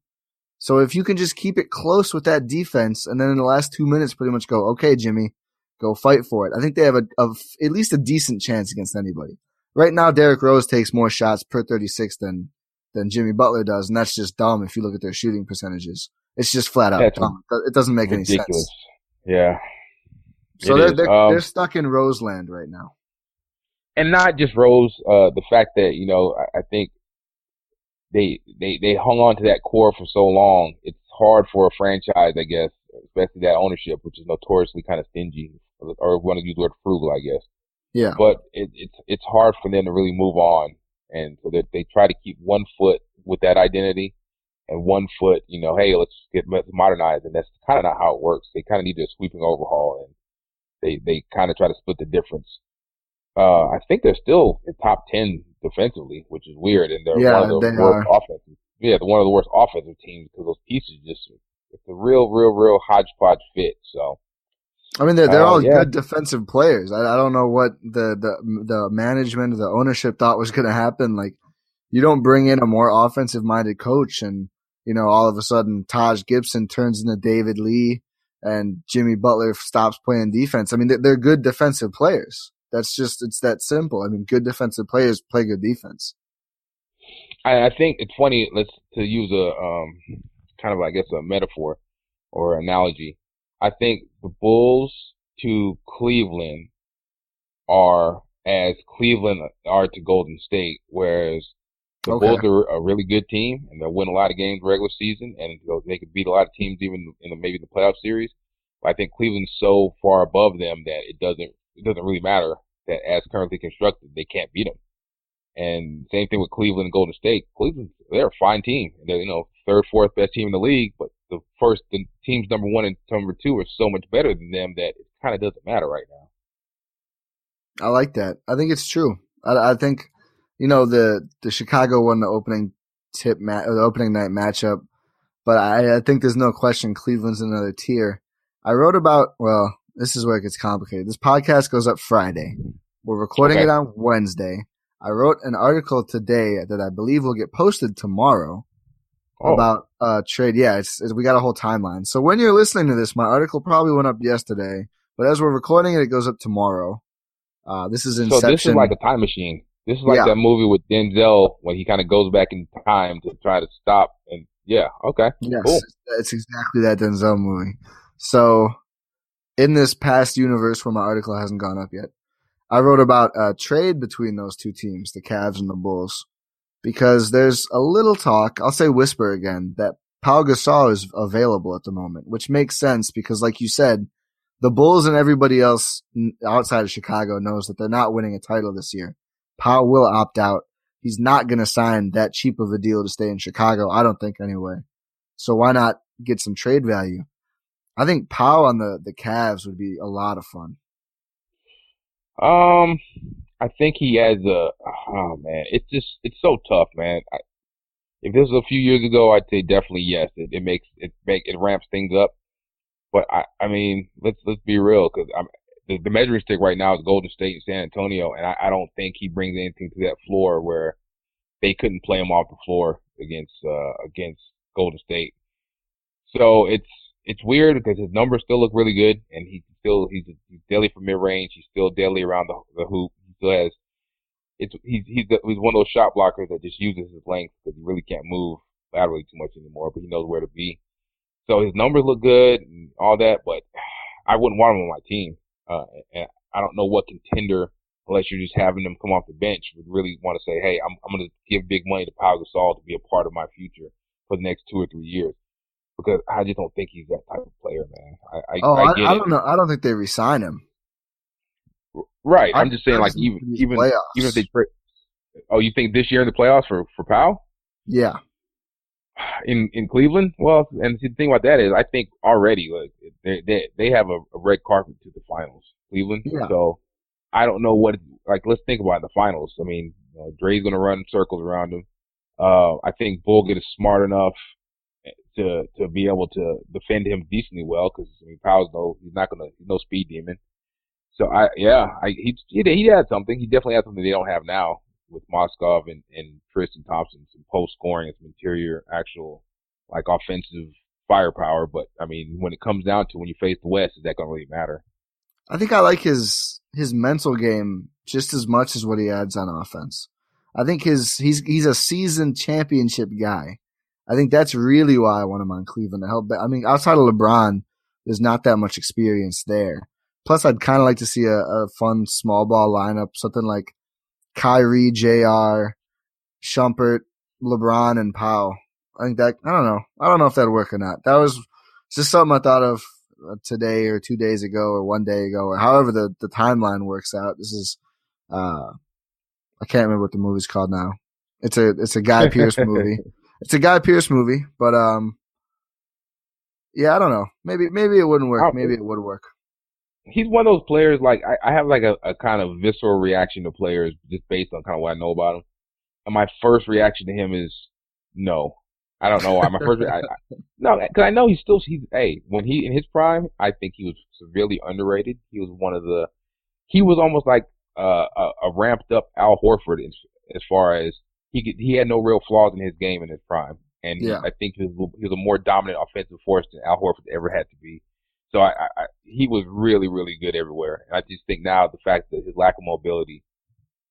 So if you can just keep it close with that defense and then in the last two minutes pretty much go, okay, Jimmy, go fight for it. I think they have a, a at least a decent chance against anybody right now Derrick Rose takes more shots per 36 than than Jimmy Butler does, and that's just dumb if you look at their shooting percentages. It's just flat out dumb. It doesn't make ridiculous. any sense. Yeah. So they're they're, um, they're stuck in Roseland right now. And not just Rose, uh, the fact that, you know, I, I think they they they hung on to that core for so long. It's hard for a franchise, I guess, especially that ownership, which is notoriously kind of stingy, or want to use the word frugal, I guess. Yeah. But it, it's it's hard for them to really move on, and so that they try to keep one foot with that identity, and one foot, you know, hey, let's get modernized, and that's kind of not how it works. They kind of need a sweeping overhaul, and they they kind of try to split the difference. Uh, I think they're still in top ten defensively, which is weird, and they're yeah, one of the worst are. offensive. Yeah, they're one of the worst offensive teams because those pieces just it's a real, real, real hodgepodge fit. So I mean, they're they're Uh, all yeah. good defensive players. I, I don't know what the the the management, the ownership thought was going to happen. Like, you don't bring in a more offensive minded coach, and you know, all of a sudden, Taj Gibson turns into David Lee, and Jimmy Butler stops playing defense. I mean, they're, they're good defensive players. That's just it's that simple. I mean, good defensive players play good defense. I, I think it's funny. Let's to use a um, kind of I guess a metaphor or analogy. I think the Bulls to Cleveland are as Cleveland are to Golden State, whereas the Okay. Bulls are a really good team and they'll win a lot of games regular season and they'll- could beat a lot of teams even in the, maybe the playoff series. But I think Cleveland's so far above them that it doesn't it doesn't really matter that as currently constructed they can't beat them. And same thing with Cleveland and Golden State. Cleveland, they're a fine team. They're, you know, third, fourth best team in the league, but the first, the teams number one and number two are so much better than them that it kind of doesn't matter right now. I like that. I think it's true. I, I think, you know, the the Chicago won the opening tip ma- uh, the opening night matchup, but I, I think there's no question Cleveland's another tier. I wrote about well, this is where it gets complicated. This podcast goes up Friday. We're recording Okay. it on Wednesday. I wrote an article today that I believe will get posted tomorrow Oh, about uh trade. Yeah, it's, it's we got a whole timeline. So when you're listening to this, my article probably went up yesterday, but as we're recording it, it goes up tomorrow. Uh, this is Inception. so this is like a time machine. This is like Yeah. that movie with Denzel when he kind of goes back in time to try to stop. And yeah, okay, yes, cool. it's exactly that Denzel movie. So in this past universe where my article hasn't gone up yet, I wrote about a trade between those two teams, the Cavs and the Bulls, because there's a little talk. I'll say whisper again that Pau Gasol is available at the moment, which makes sense because, like you said, the Bulls and everybody else outside of Chicago knows that they're not winning a title this year. Pau will opt out. He's not going to sign that cheap of a deal to stay in Chicago. I don't think anyway. So why not get some trade value? I think Pau on the, the Cavs would be a lot of fun. Um, I think he has a. Oh man, it's just it's so tough, man. I, if this was a few years ago, I'd say definitely yes. It, it makes it make it ramps things up. But I, I mean, let's let's be real, because I'm the, the measuring stick right now is Golden State and San Antonio, and I, I don't think he brings anything to that floor where they couldn't play him off the floor against uh against Golden State. So it's it's weird because his numbers still look really good, and he still he's he's deadly from mid range. He's still deadly around the the hoop. He still has it's he's he's the, he's one of those shot blockers that just uses his length because he really can't move laterally too much anymore, but he knows where to be. So his numbers look good and all that, but I wouldn't want him on my team. Uh, and I don't know what contender, unless you're just having them come off the bench, would really want to say, hey, I'm I'm going to give big money to Pau Gasol to be a part of my future for the next two or three years. Because I just don't think he's that type of player, man. I, I, Oh, I I, I don't know. I don't think they resign him. Right. I'm just saying, like, even even playoffs. even if they trade. Oh, you think this year in the playoffs for for Pau Yeah. in in Cleveland? Well, and the thing about that is, I think already like they they they have a, a red carpet to the finals, Cleveland. Yeah. So I don't know what like. Let's think about the finals. I mean, you know, Dre's gonna run circles around him. Uh, I think Bogut is smart enough to to be able to defend him decently well because I mean, Pau's no he's not gonna he's no speed demon. So I yeah I he he he had something. He definitely had something they don't have now with Mozgov and and Tristan Thompson, some post scoring and some interior actual like offensive firepower. But I mean, when it comes down to when you face the West, is that gonna really matter? I think I like his his mental game just as much as what he adds on offense. I think his he's he's a seasoned championship guy. I think that's really why I want him on Cleveland to help. But I mean, outside of LeBron, there's not that much experience there. Plus, I'd kind of like to see a, a fun small ball lineup, something like Kyrie, J.R., Shumpert, LeBron, and Pau. I think that I don't know. I don't know if that'd work or not. That was just something I thought of uh, today or two days ago or one day ago or however the, the timeline works out. This is, uh, I can't remember what the movie's called now. It's a, it's a Guy Pearce movie. It's a Guy Pearce movie, but, um, yeah, I don't know. Maybe, maybe it wouldn't work. Maybe it would work. He's one of those players. Like I, I have like a, a kind of visceral reaction to players just based on kind of what I know about him. And my first reaction to him is no. I don't know why. My first, I, I, no, because I know he's still. He's hey, when he in his prime, I think he was severely underrated. He was one of the. He was almost like uh, a, a ramped up Al Horford as, as far as he he had no real flaws in his game in his prime, and Yeah. I think he was he was a more dominant offensive force than Al Horford ever had to be. So I, I, I he was really really good everywhere, and I just think now the fact that his lack of mobility,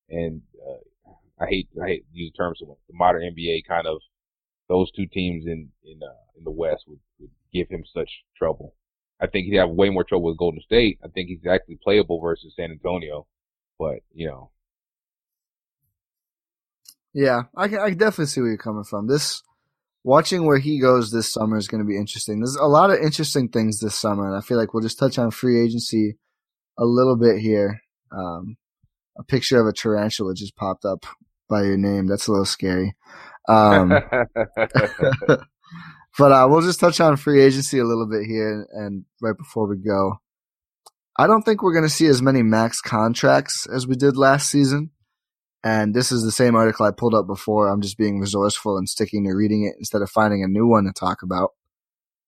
and uh, I hate I hate to use the term so much, the modern NBA kind of those two teams in in uh, in the West would, would give him such trouble. I think he'd have way more trouble with Golden State. I think he's actually playable versus San Antonio, but you know, Yeah, I can, I can definitely see where you're coming from. This watching where he goes this summer is going to be interesting. There's a lot of interesting things this summer, and I feel like we'll just touch on free agency a little bit here. Um, a picture of a tarantula just popped up by your name. That's a little scary. Um, but uh, we'll just touch on free agency a little bit here, and right before we go, I don't think we're going to see as many max contracts as we did last season. And this is the same article I pulled up before. I'm just being resourceful and sticking to reading it instead of finding a new one to talk about.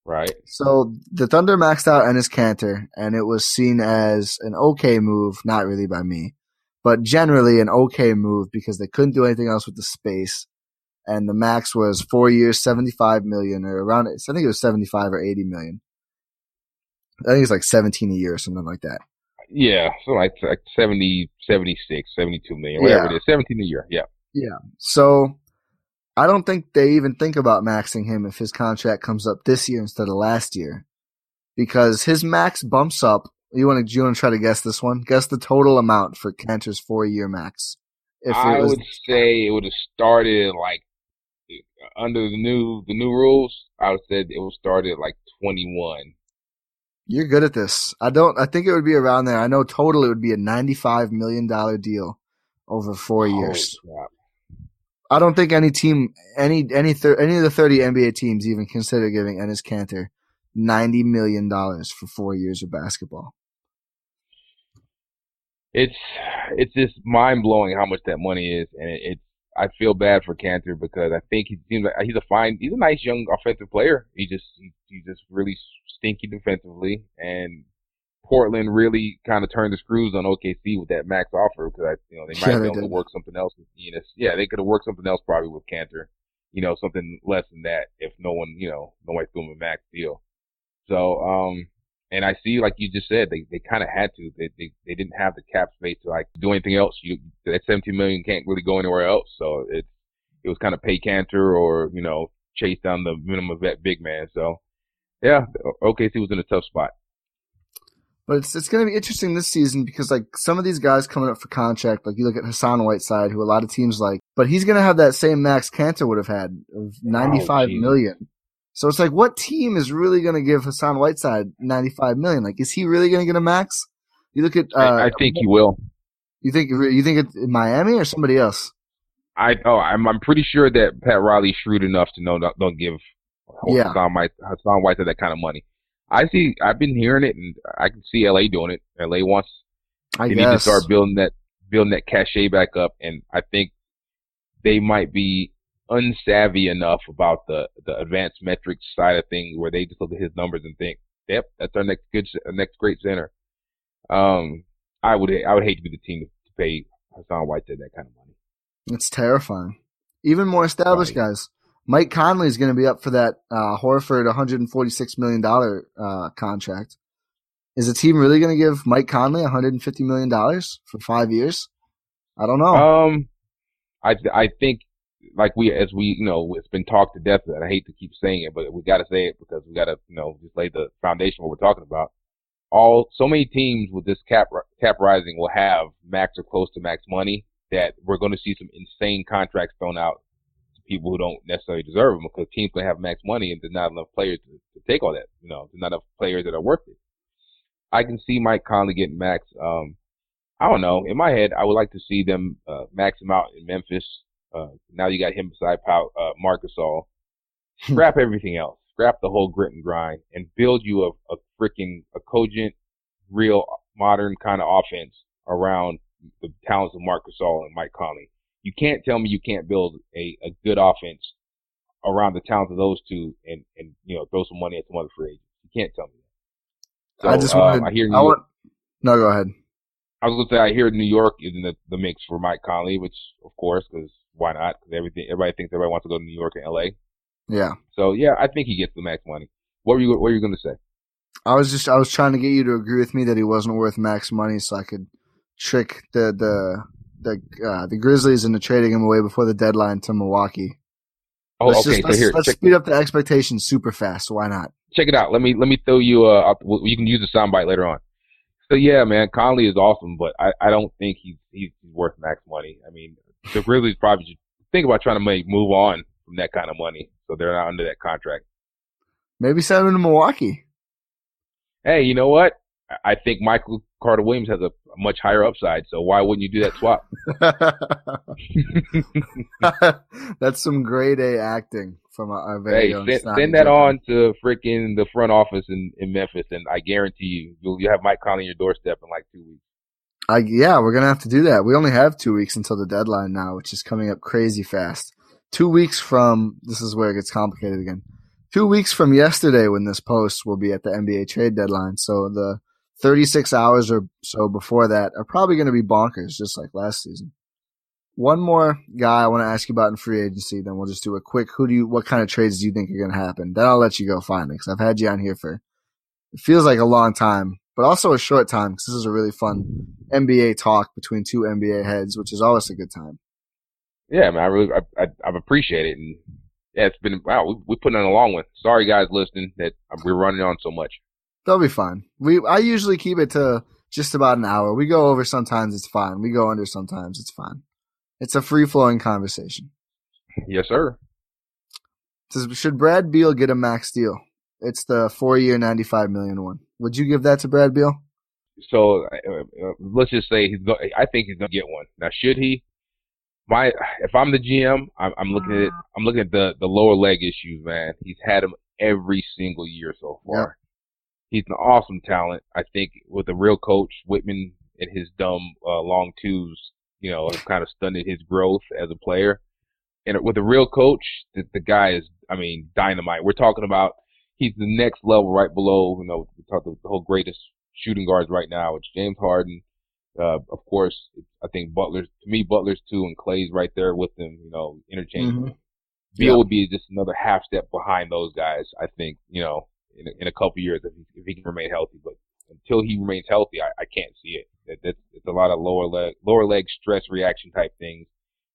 Right. So the Thunder maxed out Enes Kanter, and it was seen as an okay move, not really by me, but generally an okay move because they couldn't do anything else with the space. And the max was four years, 75 million or around, it. I think it was 75 or 80 million. I think it's like 17 a year or something like that. Yeah, so like like 70, 76, 72 million, whatever Yeah. it is, seventeen a year. Yeah, Yeah. So I don't think they even think about maxing him if his contract comes up this year instead of last year. Because his max bumps up. You want to, you want to try to guess this one? Guess the total amount for Kanter's four year max. If I was, would say it would have started like under the new the new rules. I would say it would started like twenty one. You're good at this. I don't, I think it would be around there. I know total it would be a $95 million deal over four years. I don't think any team, any, any, thir- any of the 30 NBA teams even consider giving Enes Kanter $90 million for four years of basketball. It's it's just mind blowing how much that money is, and it, it's I feel bad for Kanter because I think he seems like he's a fine, he's a nice young offensive player. He just he, he's just really stinky defensively, and Portland really kind of turned the screws on OKC with that max offer because I you know they might Yeah, be able to work something else with Enes. Yeah, they could have worked something else probably with Kanter, you know, something less than that if no one you know nobody threw him a max deal. So um and I see, like you just said, they they kind of had to. They, they they didn't have the cap space to like do anything else. You that 17 million can't really go anywhere else. So it it was kind of pay Kanter or you know chase down the minimum vet big man. So yeah, OKC was in a tough spot. But it's it's going to be interesting this season because like some of these guys coming up for contract, like you look at Hassan Whiteside, who a lot of teams like, but he's going to have that same max Kanter would have had of oh, ninety five geez. million. So it's like, what team is really going to give Hassan Whiteside ninety five million? Like, is he really going to get a max? You look at, uh, I, I think he will. you think you think it's Miami or somebody else? I oh I'm I'm pretty sure that Pat Riley's shrewd enough to know don't, don't give Yeah. Hassan Hassan Whiteside that kind of money. I see. I've been hearing it, and I can see LA doing it. LA wants I they need to start building that building that cachet back up, and I think they might be unsavvy enough about the the advanced metrics side of things, where they just look at his numbers and think, "Yep, that's our next good, our next great center." Um, I would I would hate to be the team to pay Hassan Whiteside that kind of money. It's terrifying. Even more established Right. guys. Mike Conley is going to be up for that uh, Horford 146 million dollar uh, contract. Is the team really going to give Mike Conley 150 million dollars for five years? I don't know. Um, I I think like we as we you know it's been talked to death. And I hate to keep saying it, but we got to say it because we got to you know just lay the foundation what we're talking about. All so many teams with this cap cap rising will have max or close to max money that we're going to see some insane contracts thrown out to people who don't necessarily deserve them because teams to have max money and there's not enough players to, to take all that. You know, there's not enough players that are worth it. I can see Mike Conley getting max. Um, I don't know. In my head, I would like to see them uh, max him out in Memphis. Uh, now you got him beside Pau, uh, Marc Gasol. Scrap everything else. Scrap the whole grit and grind and build you a, a freaking a cogent, real modern kind of offense around the talents of Marc Gasol and Mike Conley. You can't tell me you can't build a, a good offense around the talents of those two and, and you know throw some money at some other free agents. You can't tell me that. So, I just um, wanted. I hear New I York- want. No, go ahead. I was gonna say I hear New York is in the, the mix for Mike Conley, which of course, because why not? Because everything everybody thinks everybody wants to go to New York and L.A. Yeah, So yeah, I think he gets the max money. What were you What were you gonna say? I was just I was trying to get you to agree with me that he wasn't worth max money, so I could trick the the the uh, the Grizzlies into trading him away before the deadline to Milwaukee. Oh, let's okay. just, so let's, here, let's speed up the expectations super fast. Why not? check it out. Let me let me throw you. Uh, you can use the soundbite later on. So yeah, man, Conley is awesome, but I, I don't think he's, he's he's worth max money. I mean, the Grizzlies probably should think about trying to make move on from that kind of money, so they're not under that contract. Maybe send him to Milwaukee. Hey, you know what? I think Michael Carter Williams has a much higher upside. So why wouldn't you do that swap? That's some grade A acting from our very hey, send, send that on to freaking the front office in, in Memphis, and I guarantee you, you'll you have Mike Conley on your doorstep in like two weeks. I, yeah, we're gonna have to do that. We only have two weeks until the deadline now, which is coming up crazy fast. Two weeks from this is where it gets complicated again. Two weeks from yesterday, when this post will be at the NBA trade deadline. So the 36 hours or so before that are probably going to be bonkers, just like last season. One more guy I want to ask you about in free agency, then we'll just do a quick. Who do you? What kind of trades do you think are going to happen? Then I'll let you go finally, because I've had you on here for it feels like a long time, but also a short time because this is a really fun NBA talk between two NBA heads, which is always a good time. Yeah, man, I really I, I, I've appreciated it, and yeah, it's been wow. We, we put on a long one. Sorry, guys, listening that we're running on so much. They'll be fine. We I usually keep it to just about an hour. We go over sometimes it's fine. We go under sometimes it's fine. It's a free flowing conversation. Yes, sir. Should Brad Beal get a max deal? It's the four year, ninety five million one. Would you give that to Brad Beal? So uh, uh, let's just say he's. Go- I think he's gonna get one. Now, should he? My, if I'm the GM, I'm, I'm looking at. I'm looking at the the lower leg issues, man. He's had them every single year so far. He's an awesome talent. I think with a real coach, Wittman and his dumb uh, long twos, you know, have kind of stunted his growth as a player. And with a real coach, the, the guy is, I mean, dynamite. We're talking about he's the next level, right below, you know, we talk the, the whole greatest shooting guards right now. It's James Harden. Uh, of course, it's, I think Butler's to me Butler's too, and Klay's right there with them. You know, interchangeable. Beal Yeah. would be just another half step behind those guys. I think you know in a, in a couple years if he, if he can remain healthy. But until he remains healthy, I, I can't see it. That, that's it's a lot of lower leg lower leg stress reaction type things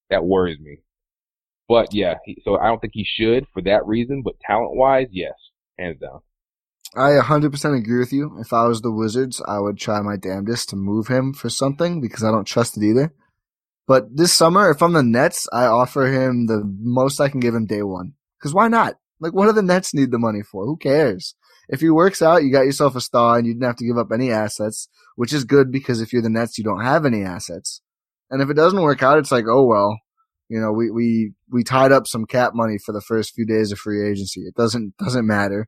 that worries me. But yeah, he, so I don't think he should for that reason. But talent wise, yes, hands down. I 100% agree with you. If I was the Wizards, I would try my damnedest to move him for something because I don't trust it either. But this summer, if I'm the Nets, I offer him the most I can give him day one. Cause why not? Like, what do the Nets need the money for? Who cares? If he works out, you got yourself a star and you didn't have to give up any assets, which is good because if you're the Nets, you don't have any assets. And if it doesn't work out, it's like, oh well, you know, we, we, we tied up some cap money for the first few days of free agency. It doesn't, doesn't matter.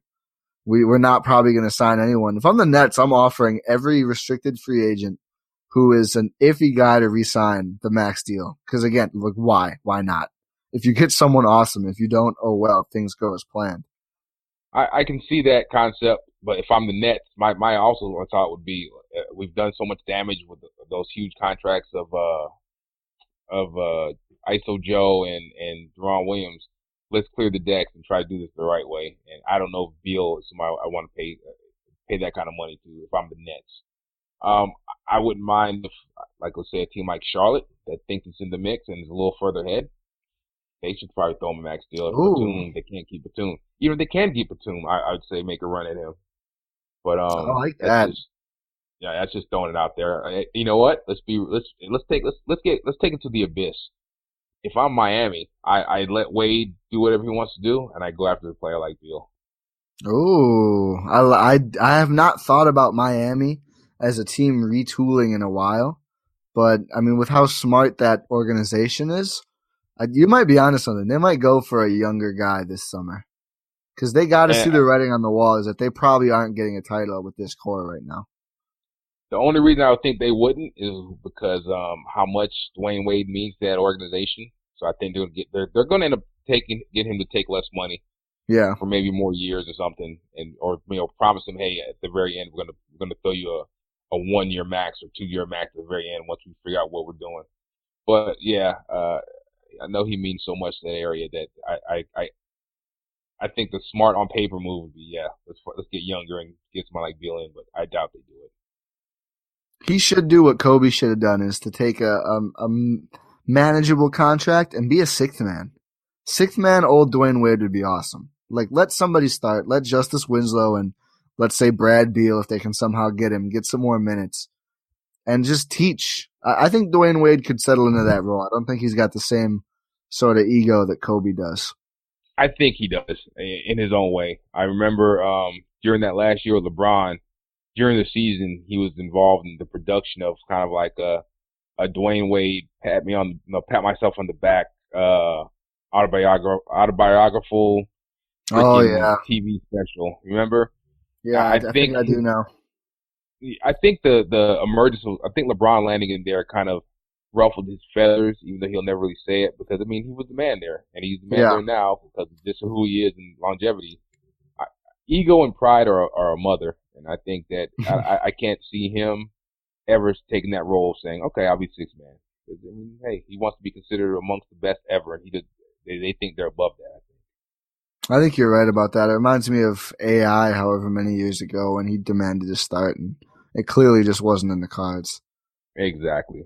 We, we're not probably going to sign anyone. If I'm the Nets, I'm offering every restricted free agent who is an iffy guy to re-sign the max deal. Cause again, look, why? Why not? If you get someone awesome, if you don't, oh well, things go as planned. I, I can see that concept, but if I'm the Nets, my my also thought would be uh, we've done so much damage with those huge contracts of uh of uh ISO Joe and and Deron Williams. Let's clear the decks and try to do this the right way. And I don't know if Beal is somebody I want to pay uh, pay that kind of money to if I'm the Nets. Um, I wouldn't mind if, like, let's say a team like Charlotte that thinks it's in the mix and is a little further ahead. They should probably throw him a max deal. Batum, they can't keep Batum. Even if they can keep Batum, I, I'd say make a run at him. But um, I like that's that. just- yeah, that's just throwing it out there. Uh, You know what? Let's be let's let's take let's let's get let's take it to the abyss. If I'm Miami, I I let Wade do whatever he wants to do, and I go after the player like Beal. Ooh, I, I, I have not thought about Miami as a team retooling in a while, but I mean, with how smart that organization is, I, you might be honest on it. They might go for a younger guy this summer because they got to see the writing on the wall is that they probably aren't getting a title with this core right now. The only reason I would think they wouldn't is because um how much Dwyane Wade means to that organization. So I think they'll get they're they're going to end up taking get him to take less money Yeah, for maybe more years or something, and or you know promise him, hey, at the very end we're gonna we're gonna throw you a a one year max or two year max at the very end once we figure out what we're doing. But yeah, uh, I know he means so much to that area that I I I, I think the smart on paper move would be yeah, let's let's get younger and get somebody like Beal in, but I doubt they do it. He should do what Kobe should have done is to take a, um, a manageable contract and be a sixth man. Sixth man, old Dwyane Wade would be awesome. Like, let somebody start. Let Justice Winslow and let's say Brad Beal, if they can somehow get him, get some more minutes and just teach. I, I think Dwyane Wade could settle into that role. I don't think he's got the same sort of ego that Kobe does. I think he does in his own way. I remember um, during that last year with LeBron, during the season he was involved in the production of kind of like a a Dwyane Wade pat me on you know, pat myself on the back uh autobiographical autobiographical Oh yeah, TV special. Remember? yeah. I, I think, think I do know. I think the the emergence of I think LeBron landing in there kind of ruffled his feathers, even though he'll never really say it because I mean he was the man there and he's the man Yeah. there now because of just who he is and longevity. I, ego and pride are are a mother, and I think that I, I, can't see him ever taking that role saying, okay, I'll be six man. I mean, hey, he wants to be considered amongst the best ever, and he does. They, they think they're above that. I think. I think you're right about that. It reminds me of AI, however many years ago, when he demanded to start, and it clearly just wasn't in the cards. Exactly.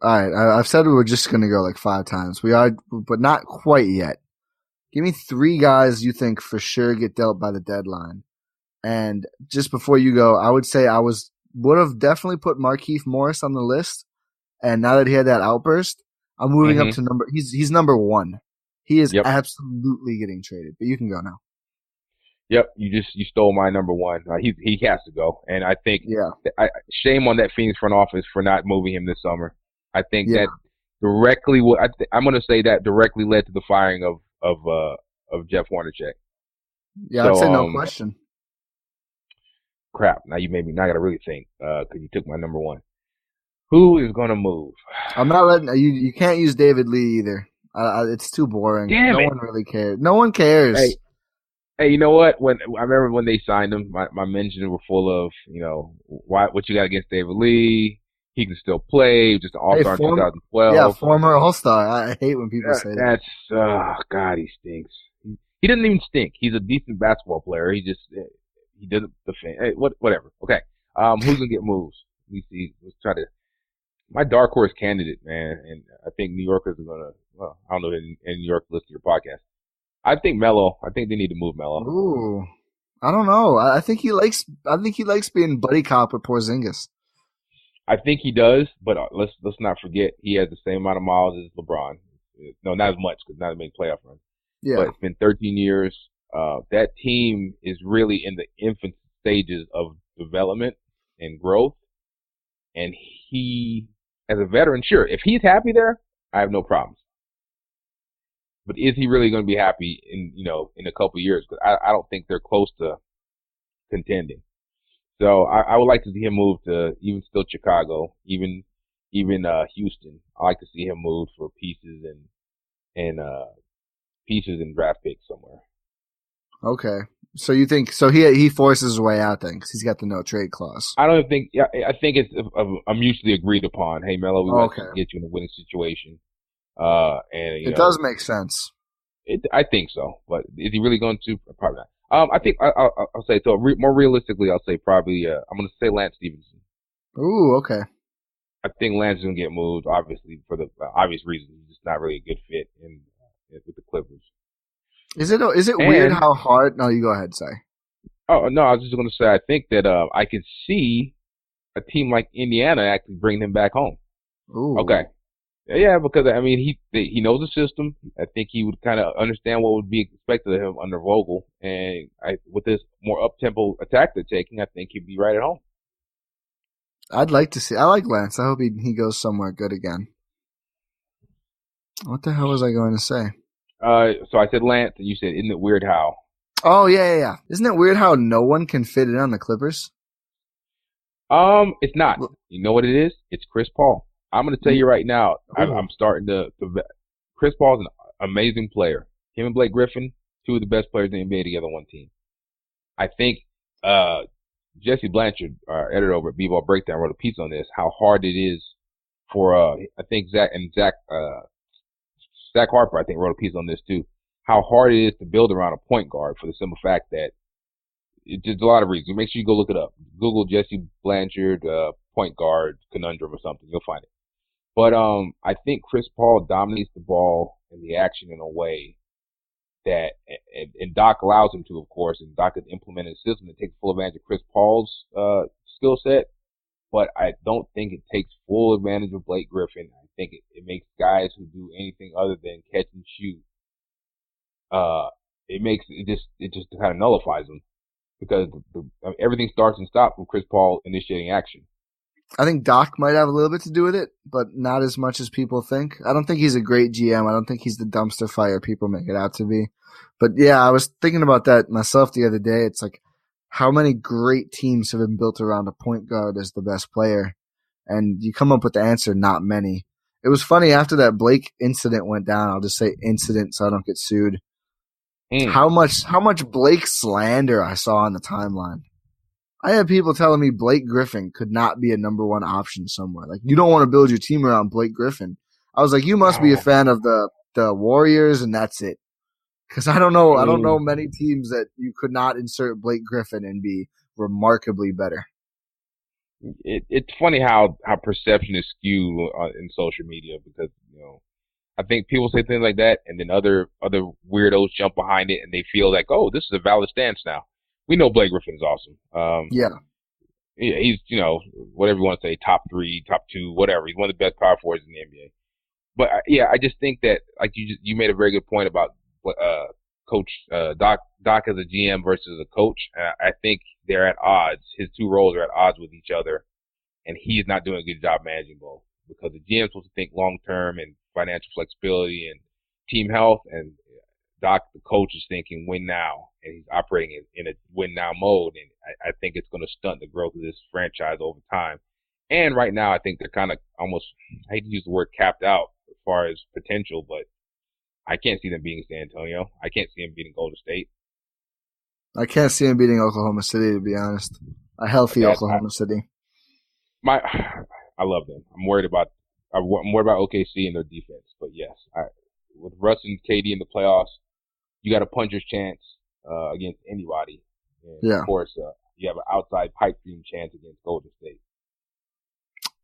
All right, I, I've said we were just going to go like five times. We are, but not quite yet. Give me three guys you think for sure get dealt by the deadline. And just before you go, I would say I was would have definitely put Markieff Morris on the list. And now that he had that outburst, I'm moving up Mhm. to number. He's he's number one. He is Yep. absolutely getting traded. But you can go now. Yep, you just you stole my number one. Uh, he he has to go, and I think Yeah, I, shame on that Phoenix front office for not moving him this summer. I think Yeah. that directly. I th- I'm going to say that directly led to the firing of of uh of Jeff Hornacek. yeah. I'd say no um, question. Crap! Now you made me. Now I got to really think because you took my number one. Who is going to move? I'm not letting you. You can't use David Lee either. Uh, uh, it's too boring. Damn no it. one really cares. No one cares. Hey, hey, you know what? When I remember when they signed him, my my mentions were full of you know why what you got against David Lee. He can still play. Just an all star in former- 2012. yeah, former All Star. I hate when people Uh, say that. that's oh god, he stinks. He, he doesn't even stink. He's a decent basketball player. He just he doesn't defend. Hey, what whatever. Okay. Um, who's gonna get moves? Let me see. Let's try to. My dark horse candidate, man, and I think New Yorkers are gonna. Well, I don't know in, in New York listen to your podcast. I think Melo. I think they need to move Melo. Ooh, I don't know. I I think he likes. I think he likes being buddy cop with Porzingis. I think he does, but uh, let's let's not forget he has the same amount of miles as LeBron. No, not as much because not as many playoff runs. Yeah, but it's been 13 years. Uh, that team is really in the infant stages of development and growth. And he, as a veteran, sure, if he's happy there, I have no problems. But is he really going to be happy in, you know, in a couple years? Because I, I don't think they're close to contending. So I, I would like to see him move to even still Chicago, even, even, uh, Houston. I like to see him move for pieces and, and, uh, pieces and draft picks somewhere. Okay. So you think so? He he forces his way out then because he's got the no trade clause. I don't think. yeah, I think it's a, a, a mutually agreed upon. Hey, Melo, we want Okay. to get you in a winning situation. Uh, and you It know, does make sense. It, I think so, but is he really going to? Probably not. Um, I think I, I, I'll say so. Re, more realistically, I'll say probably. Uh, I'm going to say Lance Stephenson. Ooh, okay. I think Lance is going to get moved, obviously for the uh, obvious reasons. He's just not really a good fit in uh, with the Clippers. Is it is it weird how hard? No, you go ahead. Say. Oh no, I was just going to say I think that uh, I can see a team like Indiana actually bring him back home. Ooh. Okay. Yeah, because I mean he he knows the system. I think he would kind of understand what would be expected of him under Vogel, and I with this more up tempo attack they're taking, I think he'd be right at home. I'd like to see. I like Lance. I hope he he goes somewhere good again. What the hell was I going to say? Uh, so I said Lance, and you said, isn't it weird how? Oh yeah, yeah, yeah. Isn't it weird how no one can fit in on the Clippers? Um, it's not. Well- You know what it is? It's Chris Paul. I'm going to tell you right now. I'm, I'm starting to, to. Chris Paul's an amazing player. Him and Blake Griffin, two of the best players in the NBA together one team. I think uh, Jesse Blanchard, our editor over at BBallBreakdown, wrote a piece on this. How hard it is for uh, I think Zach and Zach uh, Zach Harper, I think, wrote a piece on this too. How hard it is to build around a point guard for the simple fact that it's there's a lot of reasons. Make sure you go look it up. Google Jesse Blanchard uh, point guard conundrum or something. You'll find it. But um, I think Chris Paul dominates the ball and the action in a way that, and, and Doc allows him to, of course, and Doc has implemented a system that takes full advantage of Chris Paul's uh, skill set. But I don't think it takes full advantage of Blake Griffin. I think it, it makes guys who do anything other than catch and shoot. Uh, it makes it just it just kind of nullifies them. because the, the, everything starts and stops with Chris Paul initiating action. I think Doc might have a little bit to do with it, but not as much as people think. I don't think he's a great GM. I don't think he's the dumpster fire people make it out to be. But yeah, I was thinking about that myself the other day. It's like how many great teams have been built around a point guard as the best player? And you come up with the answer, not many. It was funny after that Blake incident went down. I'll just say incident so I don't get sued. Mm. How much, how much Blake slander I saw on the timeline. I had people telling me Blake Griffin could not be a number one option somewhere. Like you don't want to build your team around Blake Griffin. I was like, you must be a fan of the the Warriors, and that's it. Because I don't know, I don't know many teams that you could not insert Blake Griffin and be remarkably better. It, it's funny how how perception is skewed uh, in social media because you know I think people say things like that, and then other other weirdos jump behind it, and they feel like, oh, this is a valid stance now we know Blake Griffin is awesome. Um, yeah. yeah, he's you know whatever you want to say, top three, top two, whatever. He's one of the best power forwards in the NBA. But uh, yeah, I just think that like you just, you made a very good point about uh, Coach uh, Doc Doc as a GM versus a coach. I think they're at odds. His two roles are at odds with each other, and he's not doing a good job managing both because the GM is supposed to think long term and financial flexibility and team health, and Doc, the coach, is thinking win now, and he's operating in, in a win now mode. And I, I think it's going to stunt the growth of this franchise over time. And right now, I think they're kind of almost, I hate to use the word capped out as far as potential, but I can't see them beating San Antonio. I can't see them beating Golden State. I can't see them beating Oklahoma City, to be honest. A healthy Oklahoma City. My, I love them. I'm worried about, I'm worried about OKC and their defense, but yes, I, with Russ and KD in the playoffs, you got a puncher's chance uh, against anybody. And yeah. Of course, uh, you have an outside pipe dream chance against Golden State.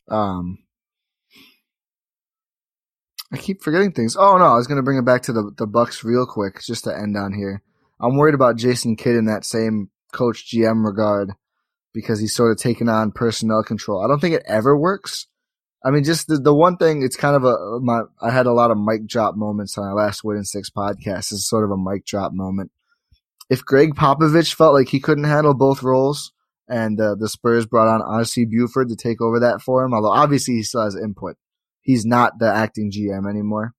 Um, I keep forgetting things. Oh no, I was gonna bring it back to the the Bucks real quick, just to end on here. I'm worried about Jason Kidd in that same coach GM regard because he's sort of taken on personnel control. I don't think it ever works. I mean, just the, the one thing, it's kind of a, my, I had a lot of mic drop moments on our last Win and Six podcast. It's sort of a mic drop moment. If Gregg Popovich felt like he couldn't handle both roles and uh, the Spurs brought on R.C. Buford to take over that for him, although obviously he still has input, he's not the acting GM anymore.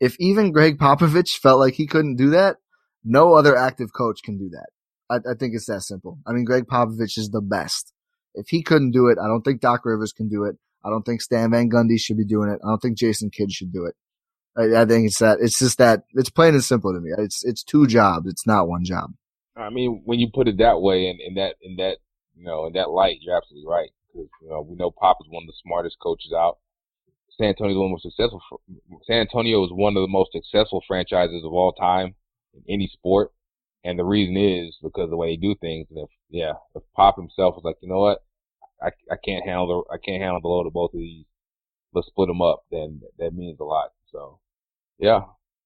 If even Gregg Popovich felt like he couldn't do that, no other active coach can do that. I, I think it's that simple. I mean, Gregg Popovich is the best. If he couldn't do it, I don't think Doc Rivers can do it. I don't think Stan Van Gundy should be doing it. I don't think Jason Kidd should do it. I, I think it's that. It's just that. It's plain and simple to me. It's it's two jobs. It's not one job. I mean, when you put it that way, and in that in that you know in that light, you're absolutely right. Because you know we know Pop is one of the smartest coaches out. San Antonio is one of the most successful. San Antonio is one of the most successful franchises of all time in any sport, and the reason is because of the way they do things. And if yeah, if Pop himself was like, you know what, I, I can't handle the I can't handle the load of both of these. Let's split them up. Then that means a lot. So, yeah,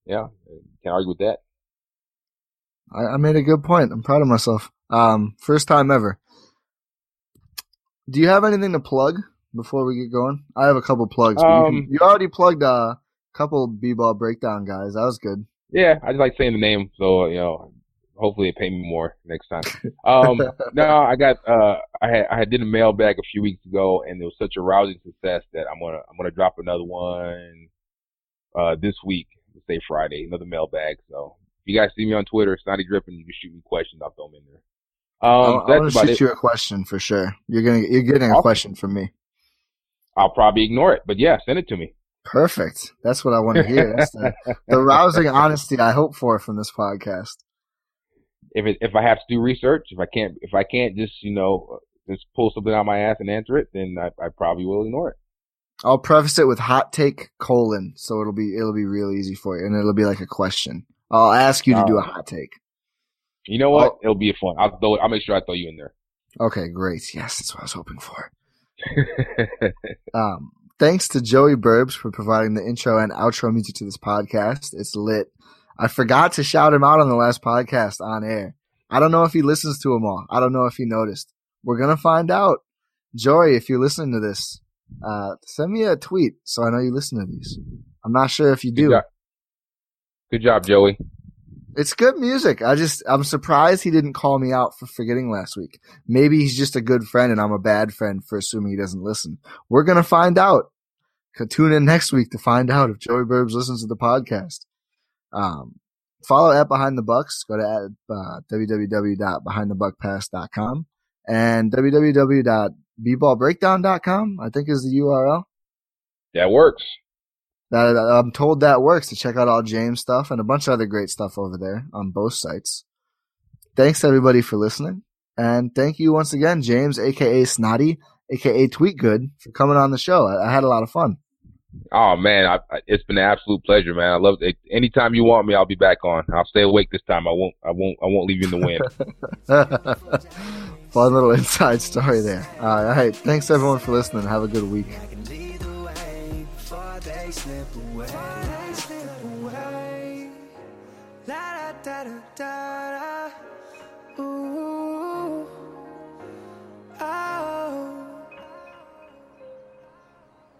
yeah, can't argue with that. I, I made a good point. I'm proud of myself. Um, first time ever. Do you have anything to plug before we get going? I have a couple plugs. Um, you, can, you, already plugged a couple b-ball breakdown guys. That was good. Yeah, I just like saying the name, so you know, hopefully they pay me more next time. Um, no, I got uh, I had I did a mailbag a few weeks ago, and it was such a rousing success that I'm gonna I'm gonna drop another one uh this week, let's say Friday, another mailbag. So if you guys see me on Twitter, Snottie Drippen, you can shoot me questions. I'll throw them in there. Um, I'm gonna shoot it. you a question for sure. You're gonna you're getting a question from me. I'll probably ignore it, but yeah, send it to me. Perfect. That's what I want to hear. That's the, the rousing honesty I hope for from this podcast if it, if I have to do research, if I can't if I can't just you know just pull something out of my ass and answer it, then I, I probably will ignore it. I'll preface it with hot take colon, so it'll be it'll be real easy for you, and it'll be like a question. I'll ask you to uh, do a hot take. You know what? I'll, it'll be fun. I'll throw it. I'll make sure I throw you in there. Okay, great. Yes, that's what I was hoping for. um, thanks to Joey Burbs for providing the intro and outro music to this podcast. It's lit. I forgot to shout him out on the last podcast on air. I don't know if he listens to them all. I don't know if he noticed. We're gonna find out. Joey, if you're listening to this, uh, send me a tweet so I know you listen to these. I'm not sure if you do. Good job, Good job Joey. It's good music. I just I'm surprised he didn't call me out for forgetting last week. Maybe he's just a good friend and I'm a bad friend for assuming he doesn't listen. We're gonna find out. Tune in next week to find out if Joey Burbs listens to the podcast. Um, follow at Behind the Bucks. Go to uh, www.behindthebuckpass.com and www.bballbreakdown.com. I think is the URL. That works. That I'm told that works to check out all James stuff and a bunch of other great stuff over there on both sites. Thanks everybody for listening. And thank you once again, James, aka Snotty, aka Tweet Good, for coming on the show. I, I had a lot of fun. Oh man, I, I, it's been an absolute pleasure, man. I love it. Anytime you want me, I'll be back on. I'll stay awake this time. I won't. I won't. I won't leave you in the wind. Fun little inside story there. all right. Thanks everyone for listening. Have a good week slip away. Why they slip away. La da da da da da.